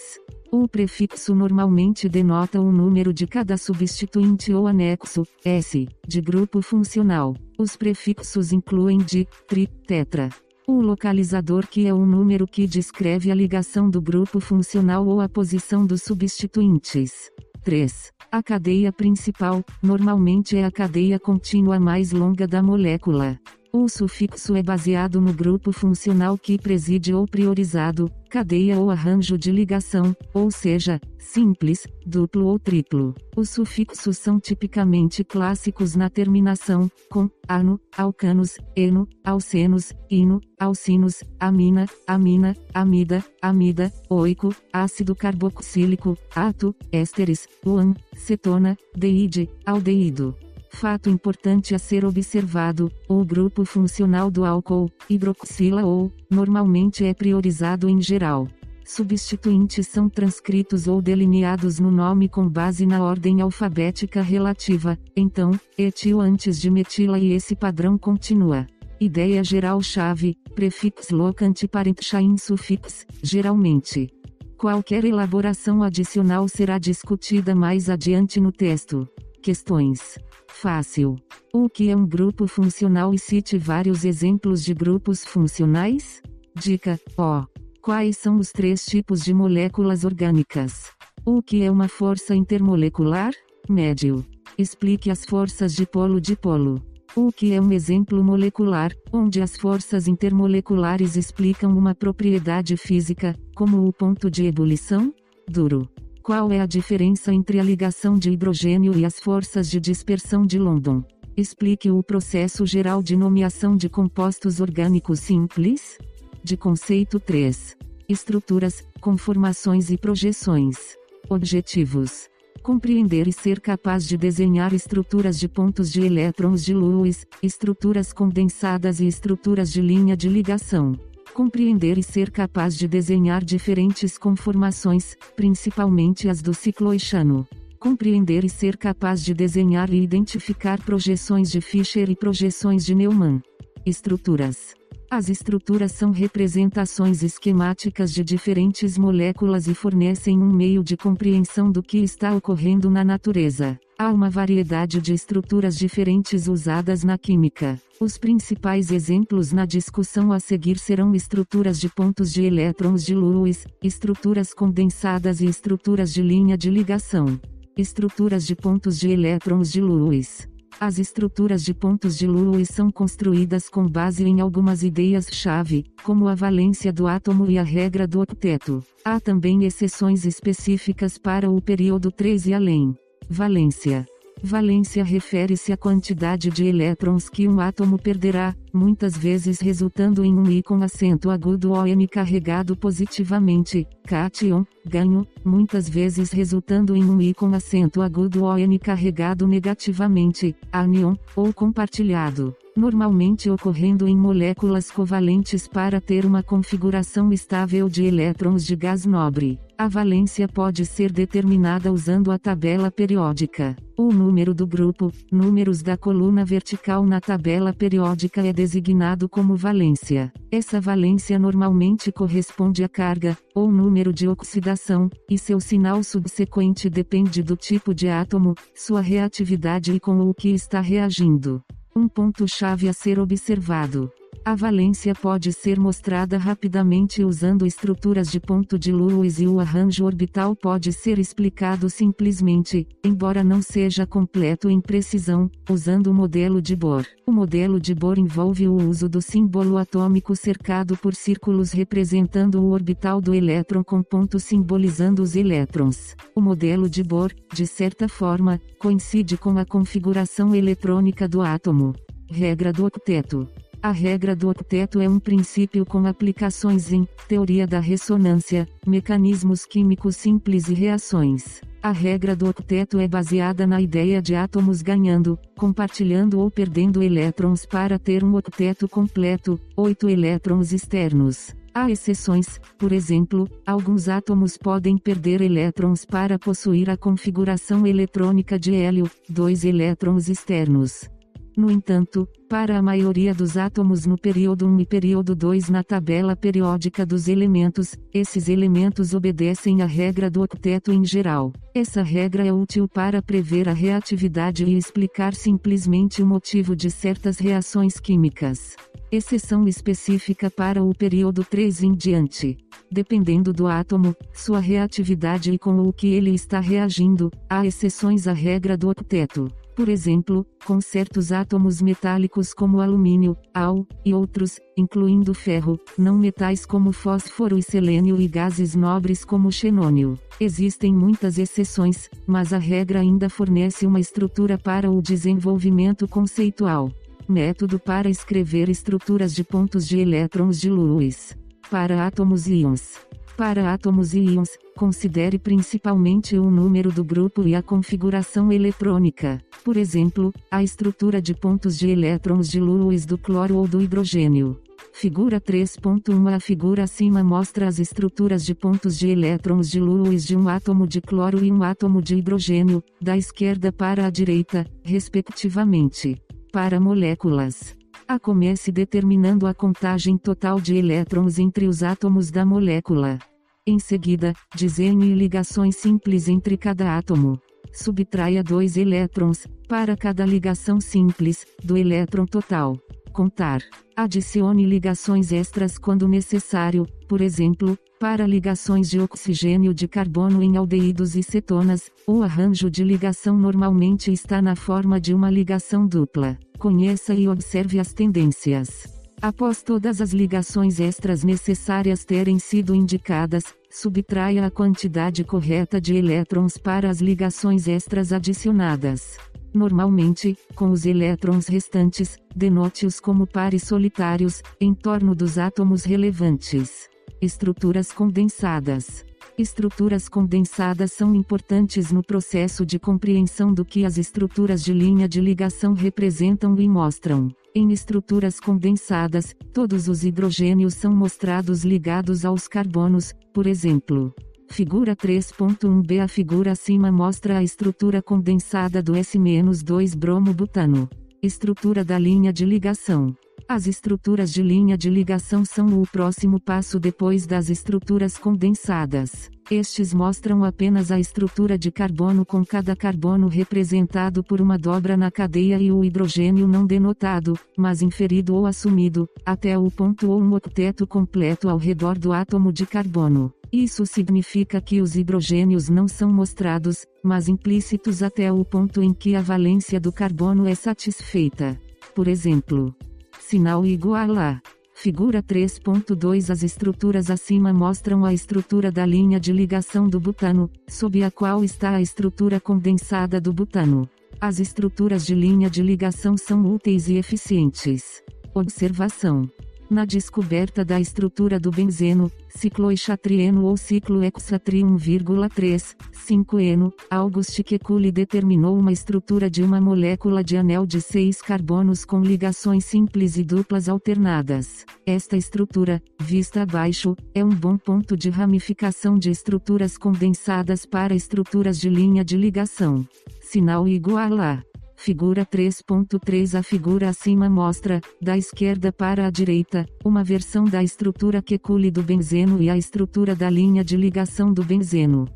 O prefixo normalmente denota o número de cada substituinte ou anexo, S, de grupo funcional. Os prefixos incluem di, tri, tetra. O localizador que é o número que descreve a ligação do grupo funcional ou a posição dos substituintes. 3. A cadeia principal, normalmente é a cadeia contínua mais longa da molécula. O sufixo é baseado no grupo funcional que preside ou priorizado, cadeia ou arranjo de ligação, ou seja, simples, duplo ou triplo. Os sufixos são tipicamente clássicos na terminação, com ano, alcanos, eno, alcenos, ino, alcinos, amina, amina, amida, amida, oico, ácido carboxílico, ato, ésteres, uan, cetona, deide, aldeído. Fato importante a ser observado: o grupo funcional do álcool, hidroxila ou, normalmente é priorizado em geral. Substituintes são transcritos ou delineados no nome com base na ordem alfabética relativa, então, etil antes de metila e esse padrão continua. Ideia geral-chave, prefixo locante parenchain sufix, geralmente. Qualquer elaboração adicional será discutida mais adiante no texto. Questões. Fácil. O que é um grupo funcional e cite vários exemplos de grupos funcionais? Dica: O. Quais são os três tipos de moléculas orgânicas? O que é uma força intermolecular? Médio. Explique as forças de polo-dipolo. O que é um exemplo molecular, onde as forças intermoleculares explicam uma propriedade física, como o ponto de ebulição? Duro. Qual é a diferença entre a ligação de hidrogênio e as forças de dispersão de London? Explique o processo geral de nomeação de compostos orgânicos simples. De conceito 3. Estruturas, conformações e projeções. Objetivos: compreender e ser capaz de desenhar estruturas de pontos de elétrons de Lewis, estruturas condensadas e estruturas de linha de ligação compreender e ser capaz de desenhar diferentes conformações, principalmente as do cicloixano. Compreender e ser capaz de desenhar e identificar projeções de Fischer e projeções de Neumann. Estruturas. As estruturas são representações esquemáticas de diferentes moléculas e fornecem um meio de compreensão do que está ocorrendo na natureza. Há uma variedade de estruturas diferentes usadas na química. Os principais exemplos na discussão a seguir serão estruturas de pontos de elétrons de Lewis, estruturas condensadas e estruturas de linha de ligação. Estruturas de pontos de elétrons de Lewis. As estruturas de pontos de Lewis são construídas com base em algumas ideias-chave, como a valência do átomo e a regra do octeto. Há também exceções específicas para o período 3 e além. Valência Valência refere-se à quantidade de elétrons que um átomo perderá, muitas vezes resultando em um I com acento agudo ON carregado positivamente, cátion, ganho, muitas vezes resultando em um I com acento agudo ON carregado negativamente, anion, ou compartilhado normalmente ocorrendo em moléculas covalentes para ter uma configuração estável de elétrons de gás nobre. A valência pode ser determinada usando a tabela periódica. O número do grupo, números da coluna vertical na tabela periódica é designado como valência. Essa valência normalmente corresponde à carga, ou número de oxidação, e seu sinal subsequente depende do tipo de átomo, sua reatividade e com o que está reagindo. Um ponto-chave a ser observado. A valência pode ser mostrada rapidamente usando estruturas de ponto de Lewis e o arranjo orbital pode ser explicado simplesmente, embora não seja completo em precisão, usando o modelo de Bohr. O modelo de Bohr envolve o uso do símbolo atômico cercado por círculos representando o orbital do elétron com pontos simbolizando os elétrons. O modelo de Bohr, de certa forma, coincide com a configuração eletrônica do átomo. Regra do octeto. A regra do octeto é um princípio com aplicações em teoria da ressonância, mecanismos químicos simples e reações. A regra do octeto é baseada na ideia de átomos ganhando, compartilhando ou perdendo elétrons para ter um octeto completo, oito elétrons externos. Há exceções, por exemplo, alguns átomos podem perder elétrons para possuir a configuração eletrônica de hélio, dois elétrons externos. No entanto, para a maioria dos átomos no período 1 e período 2 na tabela periódica dos elementos, esses elementos obedecem à regra do octeto em geral. Essa regra é útil para prever a reatividade e explicar simplesmente o motivo de certas reações químicas. Exceção específica para o período 3 em diante. Dependendo do átomo, sua reatividade e com o que ele está reagindo, há exceções à regra do octeto por exemplo, com certos átomos metálicos como alumínio, Al, e outros, incluindo ferro, não metais como fósforo e selênio e gases nobres como xenônio. Existem muitas exceções, mas a regra ainda fornece uma estrutura para o desenvolvimento conceitual. Método para escrever estruturas de pontos de elétrons de Lewis. Para átomos íons. Para átomos e íons, considere principalmente o número do grupo e a configuração eletrônica. Por exemplo, a estrutura de pontos de elétrons de Lewis do cloro ou do hidrogênio. Figura 3.1 A figura acima mostra as estruturas de pontos de elétrons de Lewis de um átomo de cloro e um átomo de hidrogênio, da esquerda para a direita, respectivamente. Para moléculas. A comece determinando a contagem total de elétrons entre os átomos da molécula. Em seguida, desenhe ligações simples entre cada átomo. Subtraia dois elétrons, para cada ligação simples, do elétron total. Contar. Adicione ligações extras quando necessário, por exemplo, para ligações de oxigênio de carbono em aldeídos e cetonas, o arranjo de ligação normalmente está na forma de uma ligação dupla. Conheça e observe as tendências. Após todas as ligações extras necessárias terem sido indicadas, subtraia a quantidade correta de elétrons para as ligações extras adicionadas. Normalmente, com os elétrons restantes, denote-os como pares solitários, em torno dos átomos relevantes. Estruturas condensadas. Estruturas condensadas são importantes no processo de compreensão do que as estruturas de linha de ligação representam e mostram. Em estruturas condensadas, todos os hidrogênios são mostrados ligados aos carbonos, por exemplo. Figura 3.1b A figura acima mostra a estrutura condensada do S-2-bromo-butano. Estrutura da linha de ligação. As estruturas de linha de ligação são o próximo passo depois das estruturas condensadas. Estes mostram apenas a estrutura de carbono com cada carbono representado por uma dobra na cadeia e o hidrogênio não denotado, mas inferido ou assumido, até o ponto ou um octeto completo ao redor do átomo de carbono. Isso significa que os hidrogênios não são mostrados, mas implícitos até o ponto em que a valência do carbono é satisfeita. Por exemplo, sinal igual a Figura 3.2 As estruturas acima mostram a estrutura da linha de ligação do butano, sob a qual está a estrutura condensada do butano. As estruturas de linha de ligação são úteis e eficientes. Observação na descoberta da estrutura do benzeno, cicloexatrieno ou ciclo hexatri 1,3, 5-eno, Auguste Kekulé determinou uma estrutura de uma molécula de anel de seis carbonos com ligações simples e duplas alternadas. Esta estrutura, vista abaixo, é um bom ponto de ramificação de estruturas condensadas para estruturas de linha de ligação. Sinal igual a Figura 3.3 A figura acima mostra, da esquerda para a direita, uma versão da estrutura quecule do benzeno e a estrutura da linha de ligação do benzeno.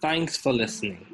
Thanks for listening.